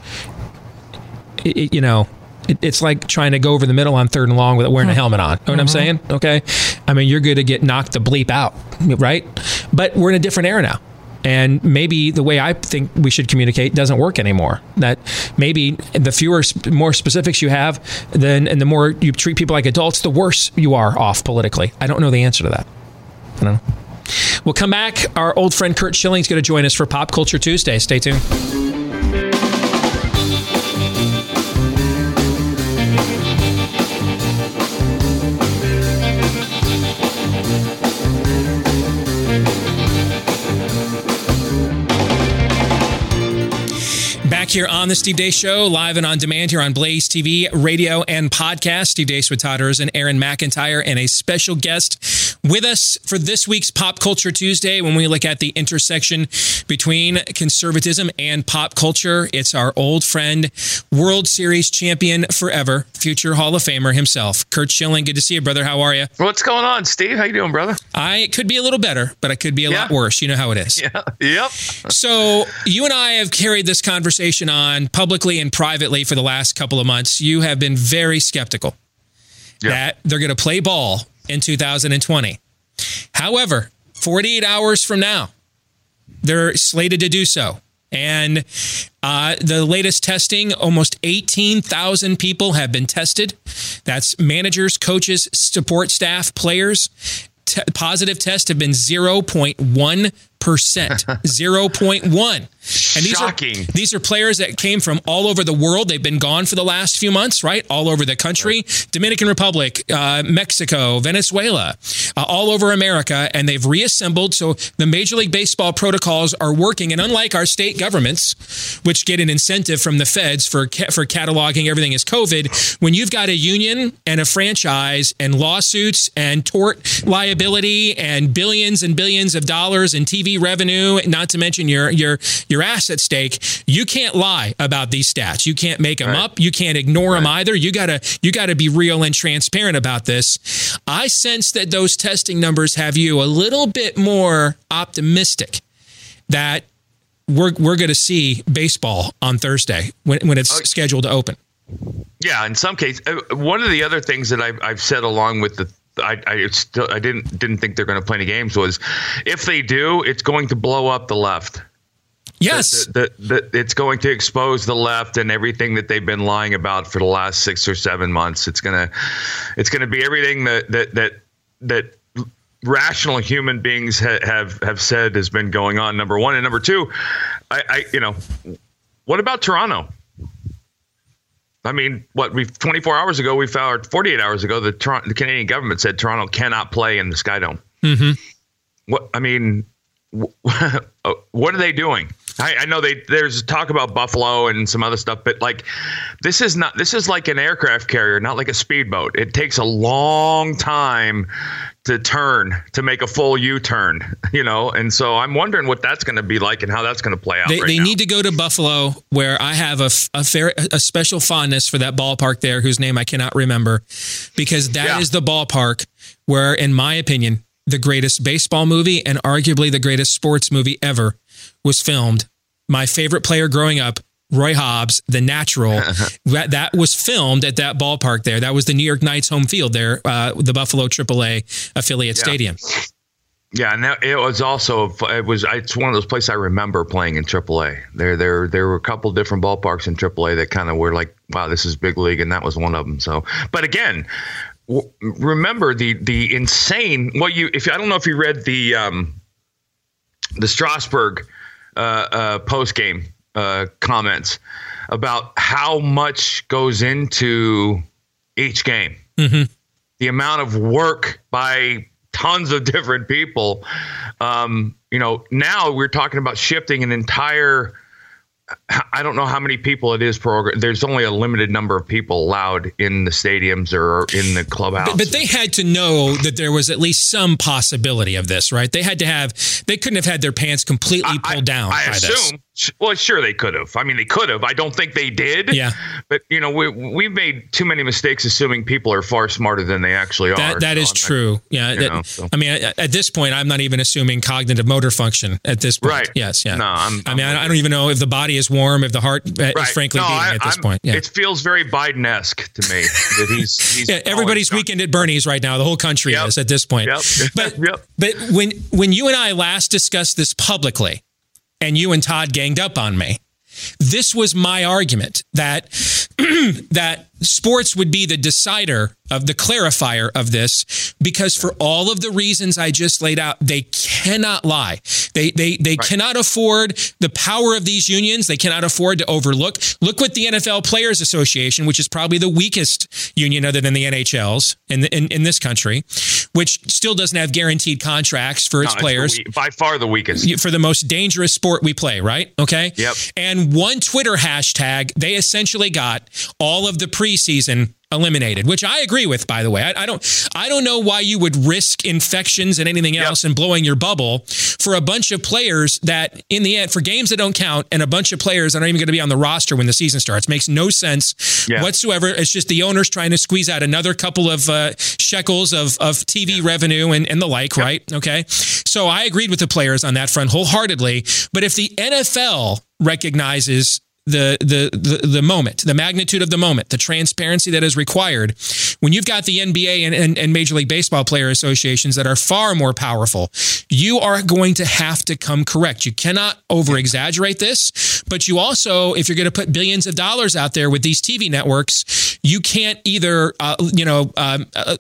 it, it- you know, it, it's like trying to go over the middle on third and long without wearing a helmet on. Know what I'm mm-hmm. saying? Okay. I mean, you're going to get knocked the bleep out, right? But we're in a different era now. And maybe the way I think we should communicate doesn't work anymore. That maybe the fewer, more specifics you have, then and the more you treat people like adults, the worse you are off politically. I don't know the answer to that. I don't know. We'll come back. Our old friend Curt Schilling's going to join us for Pop Culture Tuesday. Stay tuned. Back here on the Steve Deace Show, live and on demand here on Blaze TV, radio, and podcast. Steve Deace with Todd Erz and Aaron McIntire, and a special guest with us for this week's Pop Culture Tuesday when we look at the intersection between conservatism and pop culture. It's our old friend, World Series champion forever, future Hall of Famer himself, Curt Schilling. Good to see you, brother. How are you? What's going on, Steve? How you doing, brother? I could be a little better, but I could be a lot worse. You know how it is. Yeah. Yep. So you and I have carried this conversation on publicly and privately for the last couple of months. You have been very skeptical that they're going to play ball in 2020. However, 48 hours from now, they're slated to do so. And uh, the latest testing, almost 18,000 people have been tested. That's managers, coaches, support staff, players. Te- positive tests have been 0.1%. 0.1. And these Shocking. are these are players that came from all over the world. They've been gone for the last few months, right? All over the country, Dominican Republic, uh, Mexico, Venezuela, uh, all over America, and they've reassembled. So the Major League Baseball protocols are working, and unlike our state governments, which get an incentive from the feds for ca- for cataloging everything as COVID, when you've got a union and a franchise and lawsuits and tort liability and billions and billions of dollars in TV TV revenue, not to mention your your your asset stake, you can't lie about these stats. You can't make them Right. up. You can't ignore them either. You gotta you gotta be real and transparent about this. I sense that those testing numbers have you a little bit more optimistic that we're we're going to see baseball on Thursday when when it's scheduled to open. Yeah, in some cases, uh, one of the other things that I've, I've said along with the I, I still I didn't didn't think they're going to play any games was if they do, it's going to blow up the left. Yes, the, the, the, it's going to expose the left and everything that they've been lying about for the last six or seven months. It's gonna it's gonna be everything that that that that rational human beings ha- have have said has been going on. Number one and number two, I, I you know, what about Toronto? I mean, what we 24 hours ago we found, or 48 hours ago, the Toronto, the Canadian government said Toronto cannot play in the Sky Dome. Mm-hmm. What I mean, wh- what are they doing? I, I know they there's talk about Buffalo and some other stuff, but like this is not this is like an aircraft carrier, not like a speedboat. It takes a long time to turn to make a full U-turn, you know, and so I'm wondering what that's going to be like and how that's going to play out. They, right they need to go to Buffalo, where I have a, a fair, a special fondness for that ballpark there, whose name I cannot remember, because that is the ballpark where, in my opinion, the greatest baseball movie and arguably the greatest sports movie ever was filmed. My favorite player growing up, Roy Hobbs, the natural, that, that was filmed at that ballpark there. That was the New York Knights home field there, uh, the Buffalo AAA affiliate Yeah. stadium. Yeah, and that, it was also it was it's one of those places I remember playing in AAA. There there there were a couple different ballparks in AAA that kind of were like, wow, this is big league, and that was one of them. So, but again, w- remember the the insane. What you if I don't know if you read the um, the Strasburg uh, uh, post game uh, comments about how much goes into each game Mm-hmm. the amount of work by tons of different people. Um, you know, now we're talking about shifting an entire. I don't know how many people it is per. There's only a limited number of people allowed in the stadiums or in the clubhouse. But, but they had to know that there was at least some possibility of this, right? They had to have. They couldn't have had their pants completely pulled down I by this. Well, sure they could have. I mean, they could have. I don't think they did. Yeah. But you know, we we've made too many mistakes assuming people are far smarter than they actually are. That that So is I'm not- true. Yeah. that- know, so. I mean, at, at this point, I'm not even assuming cognitive motor function at this point. Right. Yes. Yeah. No, I'm- I mean, I, I don't even know if the body is warm, if the heart uh, is frankly No, beating I- at this I'm- point. Yeah. It feels very Biden-esque to me that he's, he's Yeah, everybody's weekend at Bernie's right now. The whole country is at this point. Yep. But but when when you and I last discussed this publicly, and you and Todd ganged up on me, this was my argument that that sports would be the decider of the clarifier of this because for all of the reasons I just laid out, they cannot lie. They they they cannot afford the power of these unions. They cannot afford to overlook. Look what the NFL Players Association, which is probably the weakest union other than the NHL's in the, in, in this country, which still doesn't have guaranteed contracts for No, its it's the players we- by far the weakest. for the most dangerous sport we play, right? Okay. Yep. And one Twitter hashtag, they essentially got all of the preseason eliminated, which I agree with, by the way. I, I don't I don't know why you would risk infections and anything else and blowing your bubble for a bunch of players that in the end for games that don't count and a bunch of players that aren't even going to be on the roster when the season starts. Makes no sense Yeah. whatsoever. It's just the owners trying to squeeze out another couple of uh, shekels of, of TV revenue and, and the like, right? Okay. So I agreed with the players on that front wholeheartedly. But if the NFL recognizes the, the the the moment, the magnitude of the moment, the transparency that is required. When you've got the NBA and, and, and Major League Baseball player associations that are far more powerful, you are going to have to come correct. You cannot over exaggerate this, but you also, if you're going to put billions of dollars out there with these TV networks, you can't either, uh, you know, um, uh,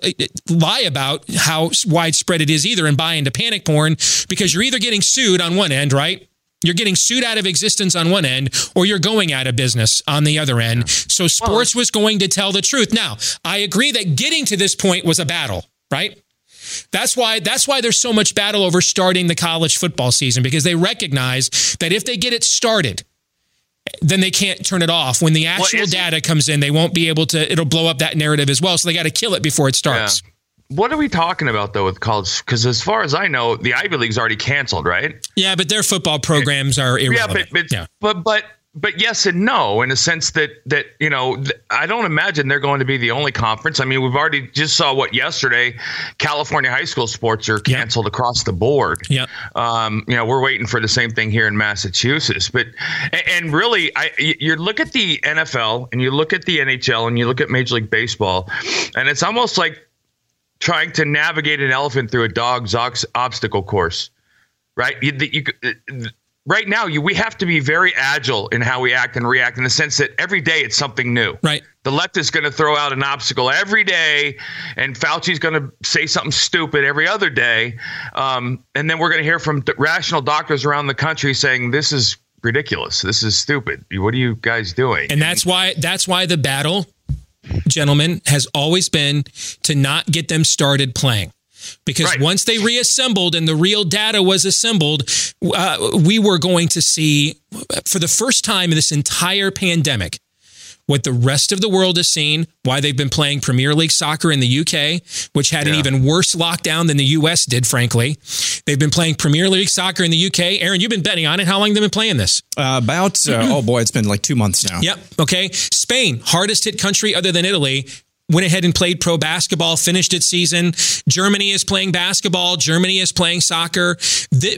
lie about how widespread it is either and buy into panic porn because you're either getting sued on one end, right? You're getting sued out of existence on one end, or you're going out of business on the other end. So sports was going to tell the truth. Now, I agree that getting to this point was a battle, right? That's why that's why there's so much battle over starting the college football season because they recognize that if they get it started, then they can't turn it off. When the actual data comes in, they won't be able to. It'll blow up that narrative as well. So they got to kill it before it starts. What are we talking about though with college? Because as far as I know, the Ivy League's already canceled, right? Yeah, but their football programs are irrelevant. Yeah, but but, but but but yes and no in a sense that that you know I don't imagine they're going to be the only conference. I mean, we've already just saw what yesterday. California high school sports are canceled across the board. Yeah. Um, you know, we're waiting for the same thing here in Massachusetts. But and, really, I you look at the NFL and you look at the NHL and you look at Major League Baseball, and it's almost like trying to navigate an elephant through a dog's ox- obstacle course, right? You, you, uh, right now, you, we have to be very agile in how we act and react in the sense that every day it's something new. Right. The left is going to throw out an obstacle every day, and Fauci's going to say something stupid every other day. Um, and then we're going to hear from d- rational doctors around the country saying, this is ridiculous. This is stupid. What are you guys doing? And that's why that's why the battle, gentlemen, has always been to not get them started playing. Because once they reassembled and the real data was assembled, uh, we were going to see, for the first time in this entire pandemic, what the rest of the world has seen, why they've been playing Premier League soccer in the UK, which had an even worse lockdown than the US did, frankly. They've been playing Premier League soccer in the UK. Aaron, you've been betting on it. How long have they been playing this? Uh, about, uh, oh boy, it's been like two months now. Yep. Okay. Spain, hardest hit country other than Italy, went ahead and played pro basketball, finished its season. Germany is playing basketball. Germany is playing soccer.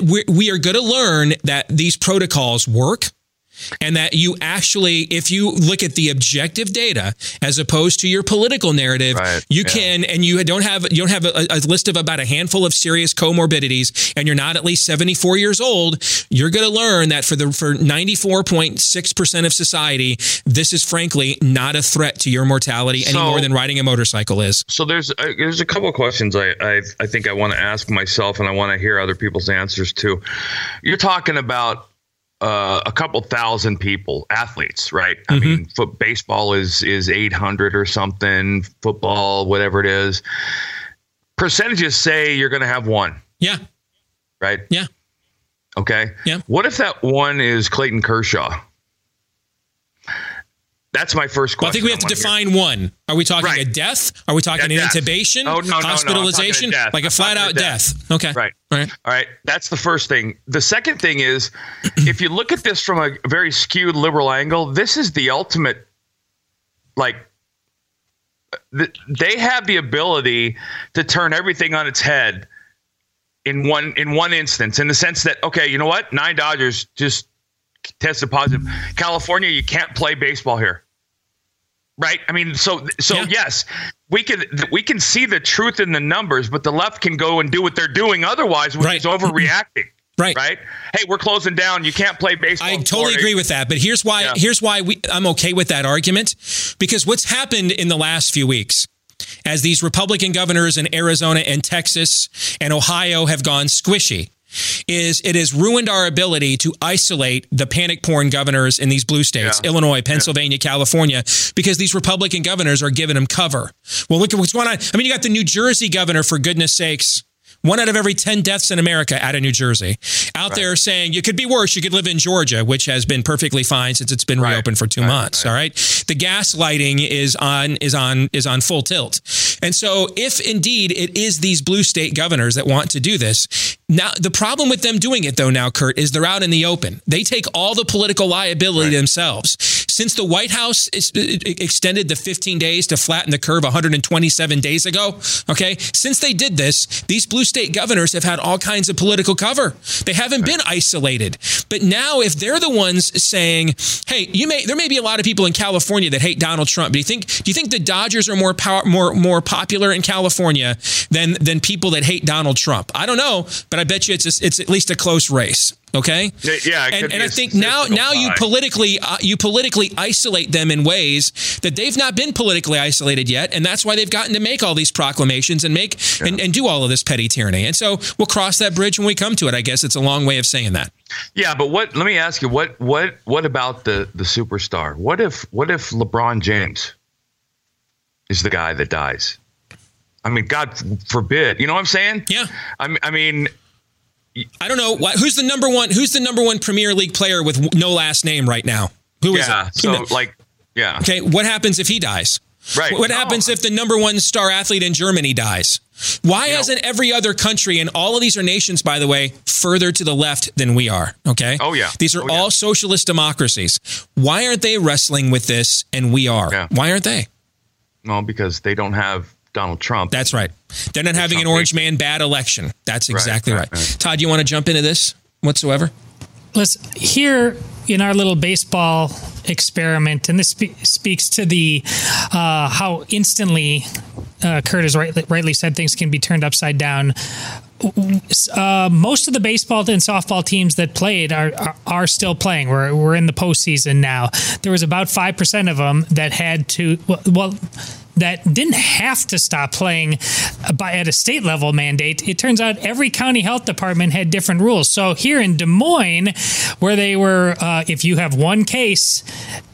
We- We are going to learn that these protocols work. And that you actually, if you look at the objective data as opposed to your political narrative, you can, and you don't have you don't have a, a list of about a handful of serious comorbidities, and you're not at least 74 years old. You're going to learn that for the for 94.6 percent of society, this is frankly not a threat to your mortality any more than riding a motorcycle is. So there's a, there's a couple of questions I, I I think I want to ask myself, and I want to hear other people's answers too. You're talking about uh, a couple thousand people, athletes, right? I mean, foot baseball is is 800 or something. Football, whatever it is. Percentages say you're going to have one, Yeah. right? Yeah. Okay. Yeah. What if that one is Clayton Kershaw? That's my first Well, I think we have to define one. Are we talking a death? Are we talking Yeah, an death. intubation? Oh, no, no, no, hospitalization? Like a flat out death. death. Okay. Right. All right. All right. That's the first thing. The second thing is if you look at this from a very skewed liberal angle, this is the ultimate, like, th- they have the ability to turn everything on its head in one in one instance in the sense that okay you know what nine dodgers just tested positive california you can't play baseball here right i mean so so yes we can we can see the truth in the numbers but the left can go and do what they're doing otherwise which is overreacting Right. right hey we're closing down you can't play baseball I totally Florida. agree with that, but here's why. Here's why we, I'm okay with that argument, because what's happened in the last few weeks, as these Republican governors in Arizona and Texas and Ohio have gone squishy, is it has ruined our ability to isolate the panic porn governors in these blue states, Illinois, Pennsylvania, California, because these Republican governors are giving them cover. Well, look at what's going on. I mean, you got the New Jersey governor, for goodness sakes. One out of every 10 deaths in America out of New Jersey. Out there saying you could be worse. You could live in Georgia, which has been perfectly fine since it's been reopened for two months. All right. The gaslighting is on is on is on full tilt. And so if indeed it is these blue state governors that want to do this, now the problem with them doing it though now, Curt, is they're out in the open. They take all the political liability themselves. Since the White House is, uh, extended the 15 days to flatten the curve 127 days ago, okay, since they did this, these blue state governors have had all kinds of political cover. They haven't been isolated. But now, if they're the ones saying, "Hey, you may," there may be a lot of people in California that hate Donald Trump. Do you think? Do you think the Dodgers are more power, more more popular in California than than people that hate Donald Trump? I don't know, but I bet you it's a, it's at least a close race. Okay. Yeah, yeah, and, and I think now now you politically uh, you politically isolate them in ways that they've not been politically isolated yet, and that's why they've gotten to make all these proclamations and make and, and do all of this petty tyranny. And so we'll cross that bridge when we come to it. I guess it's a long way of saying that. Yeah, but what? Let me ask you what what what about the the superstar? What if what if LeBron James is the guy that dies? I mean, God forbid. You know what I'm saying? Yeah. I mean, I mean, I don't know what, who's the number one who's the number one Premier League player with no last name right now. Who is yeah. it? So like, yeah. Okay, what happens if he dies? Right. What No. happens if the number one star athlete in Germany dies? Why hasn't every other country, and all of these are nations, by the way, further to the left than we are? Okay. Oh, yeah. These are oh, all socialist democracies. Why aren't they wrestling with this and we are? Why aren't they? Well, because they don't have Donald Trump. That's right. They're not having an orange man bad election. That's exactly right. Todd, you want to jump into this whatsoever? Let's here in our little baseball experiment, and this spe- speaks to the uh, how instantly uh, Curt has rightly, rightly said things can be turned upside down. Uh, most of the baseball and softball teams that played are, are are still playing. We're we're in the postseason now. There was about five percent of them that had to well. well that didn't have to stop playing by at a state level mandate. It turns out every county health department had different rules. So here in Des Moines, where they were, uh, if you have one case,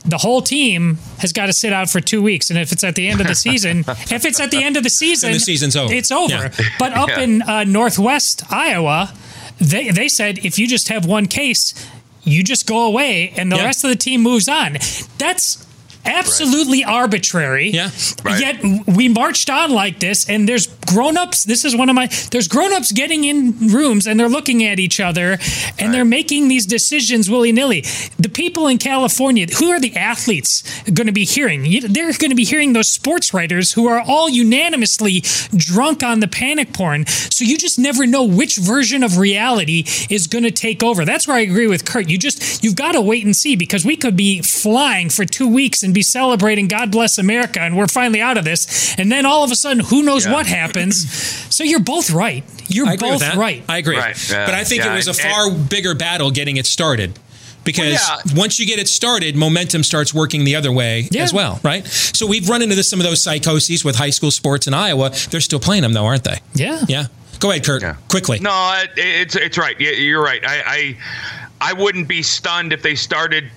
the whole team has got to sit out for two weeks. And if it's at the end of the season, if it's at the end of the season, the season's over. It's over. Yeah. But up Yeah. in uh, Northwest Iowa, they they said if you just have one case, you just go away, and the Yeah. rest of the team moves on. That's absolutely arbitrary. Yeah. Right. Yet we marched on like this, and there's grown-ups. This is one of my. There's grown-ups getting in rooms, and they're looking at each other, and they're making these decisions willy-nilly. The people in California, who are the athletes going to be hearing? They're going to be hearing those sports writers who are all unanimously drunk on the panic porn. So you just never know which version of reality is going to take over. That's where I agree with Curt. You just you've got to wait and see because we could be flying for two weeks and be celebrating God bless America, and we're finally out of this, and then all of a sudden, who knows what happens? So you're both right. You're I agree with both right. I agree. Right. Yeah. but I think Yeah. it was a And- far bigger battle getting it started. Because Well, once you get it started, momentum starts working the other way Yeah. as well, right? So we've run into this, some of those psychoses with high school sports in Iowa. They're still playing them, though, aren't they? Yeah. Yeah. Go ahead, Curt. Quickly. No, it, it's it's right. You're right. I, I I wouldn't be stunned if they started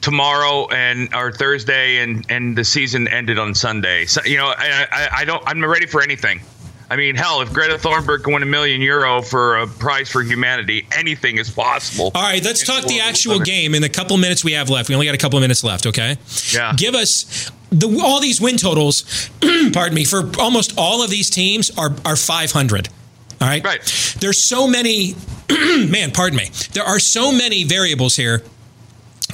tomorrow and or Thursday and and the season ended on Sunday. So, you know, I, I I don't. I'm ready for anything. I mean, hell, if Greta Thunberg can win a million euro for a prize for humanity, anything is possible. All right, let's talk the actual game in the couple minutes we have left. We only got a couple minutes left, okay? Yeah. Give us the all these win totals, pardon me, for almost all of these teams are are 500. All right? Right. There's so many man, pardon me. There are so many variables here.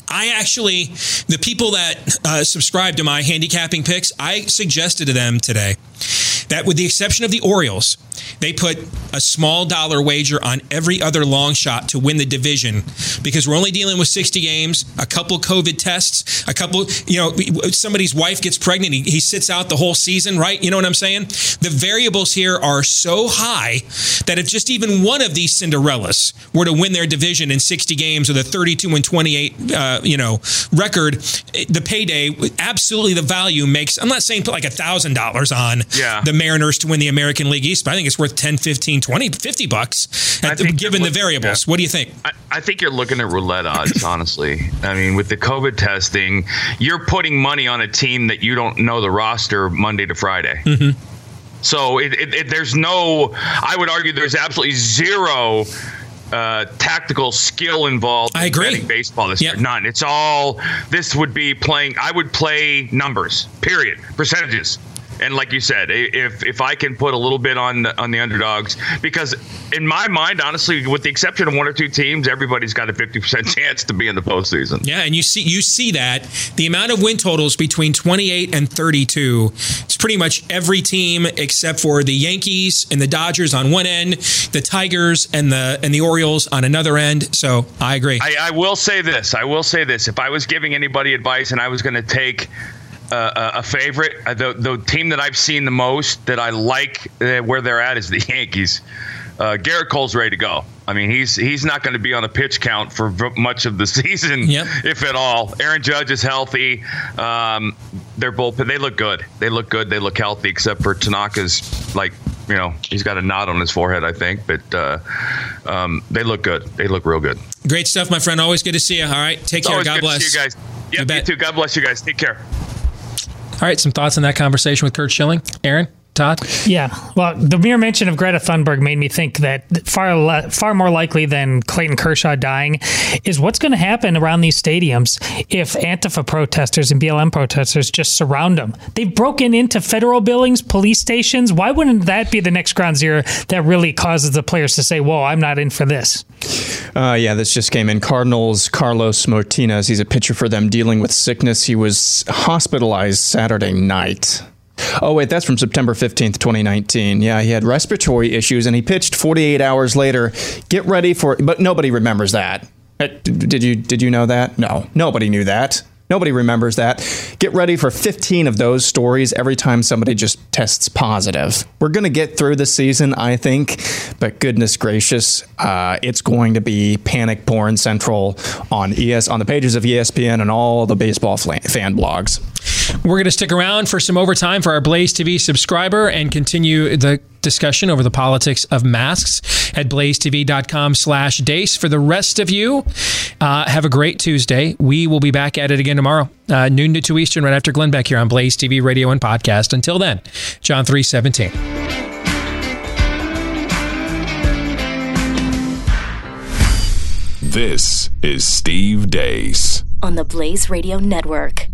I actually, the people that uh, subscribe to my handicapping picks, I suggested to them today that, with the exception of the Orioles, they put a small dollar wager on every other long shot to win the division because we're only dealing with 60 games, a couple COVID tests, a couple, you know, somebody's wife gets pregnant, he, he sits out the whole season, right? You know what I'm saying? The variables here are so high that if just even one of these Cinderellas were to win their division in 60 games with a 32 and 28, uh, you know, record, the payday, absolutely the value makes, I'm not saying put like a thousand dollars on Yeah. the Mariners to win the American League East, but I think it's worth 10, 15, 20, 50 bucks at, given the variables. What do you think? I, I think you're looking at roulette odds, honestly. I mean, with the COVID testing, you're putting money on a team that you don't know the roster Monday to Friday. Mm-hmm. So it, it, it, there's no, I would argue there's absolutely zero uh, tactical skill involved I in agree. baseball this year. None. It's all, this would be playing, I would play numbers, period, percentages. And like you said, if if I can put a little bit on the, on the underdogs, because in my mind, honestly, with the exception of one or two teams, everybody's got a fifty percent chance to be in the postseason. Yeah, and you see you see that the amount of win totals between 28 and 32 it's pretty much every team except for the Yankees and the Dodgers on one end, the Tigers and the and the Orioles on another end. So, I agree. I, I will say this. I will say this. If I was giving anybody advice and I was going to take uh, a, a favorite, uh, the the team that I've seen the most that I like uh, where they're at is the Yankees. Uh, Gerrit Cole's ready to go. I mean, he's he's not going to be on a pitch count for v- much of the season, Yep. if at all. Aaron Judge is healthy. Um, they're both. They look good. They look good. They look healthy, except for Tanaka's like you know he's got a knot on his forehead, I think. But uh, um, they look good. They look real good. Great stuff, my friend. Always good to see you. All right. Take It's care. God bless. you guys. Yep, you, bet. too. God bless you guys. Take care. All right, some thoughts on that conversation with Curt Schilling. Aaron? Todd? Yeah. Well, the mere mention of Greta Thunberg made me think that far le- far more likely than Clayton Kershaw dying is what's going to happen around these stadiums if Antifa protesters and BLM protesters just surround them. They've broken into federal buildings, police stations. Why wouldn't that be the next ground zero that really causes the players to say, "Whoa, I'm not in for this"? Uh, yeah, this just came in. Cardinals Carlos Martinez. He's a pitcher for them dealing with sickness. He was hospitalized Saturday night. Oh, wait, that's from September 15th, 2019. Yeah, he had respiratory issues and he pitched 48 hours later. Get ready for but nobody remembers that. Uh, Did you did you know that? No. Nobody knew that. Nobody remembers that. Get ready for 15 of those stories every time somebody just tests positive. We're going to get through the season, I think, but goodness gracious, uh, it's going to be panic porn central on ES on the pages of ESPN and all the baseball fan blogs. We're going to stick around for some overtime for our Blaze TV subscriber and continue the discussion over the politics of masks at blazetv.com slash deace. For the rest of you, uh, have a great Tuesday. We will be back at it again tomorrow, uh, noon to 2 Eastern, right after Glenn Beck here on Blaze TV Radio and Podcast. Until then, John 317. This is Steve Deace. on the Blaze Radio Network.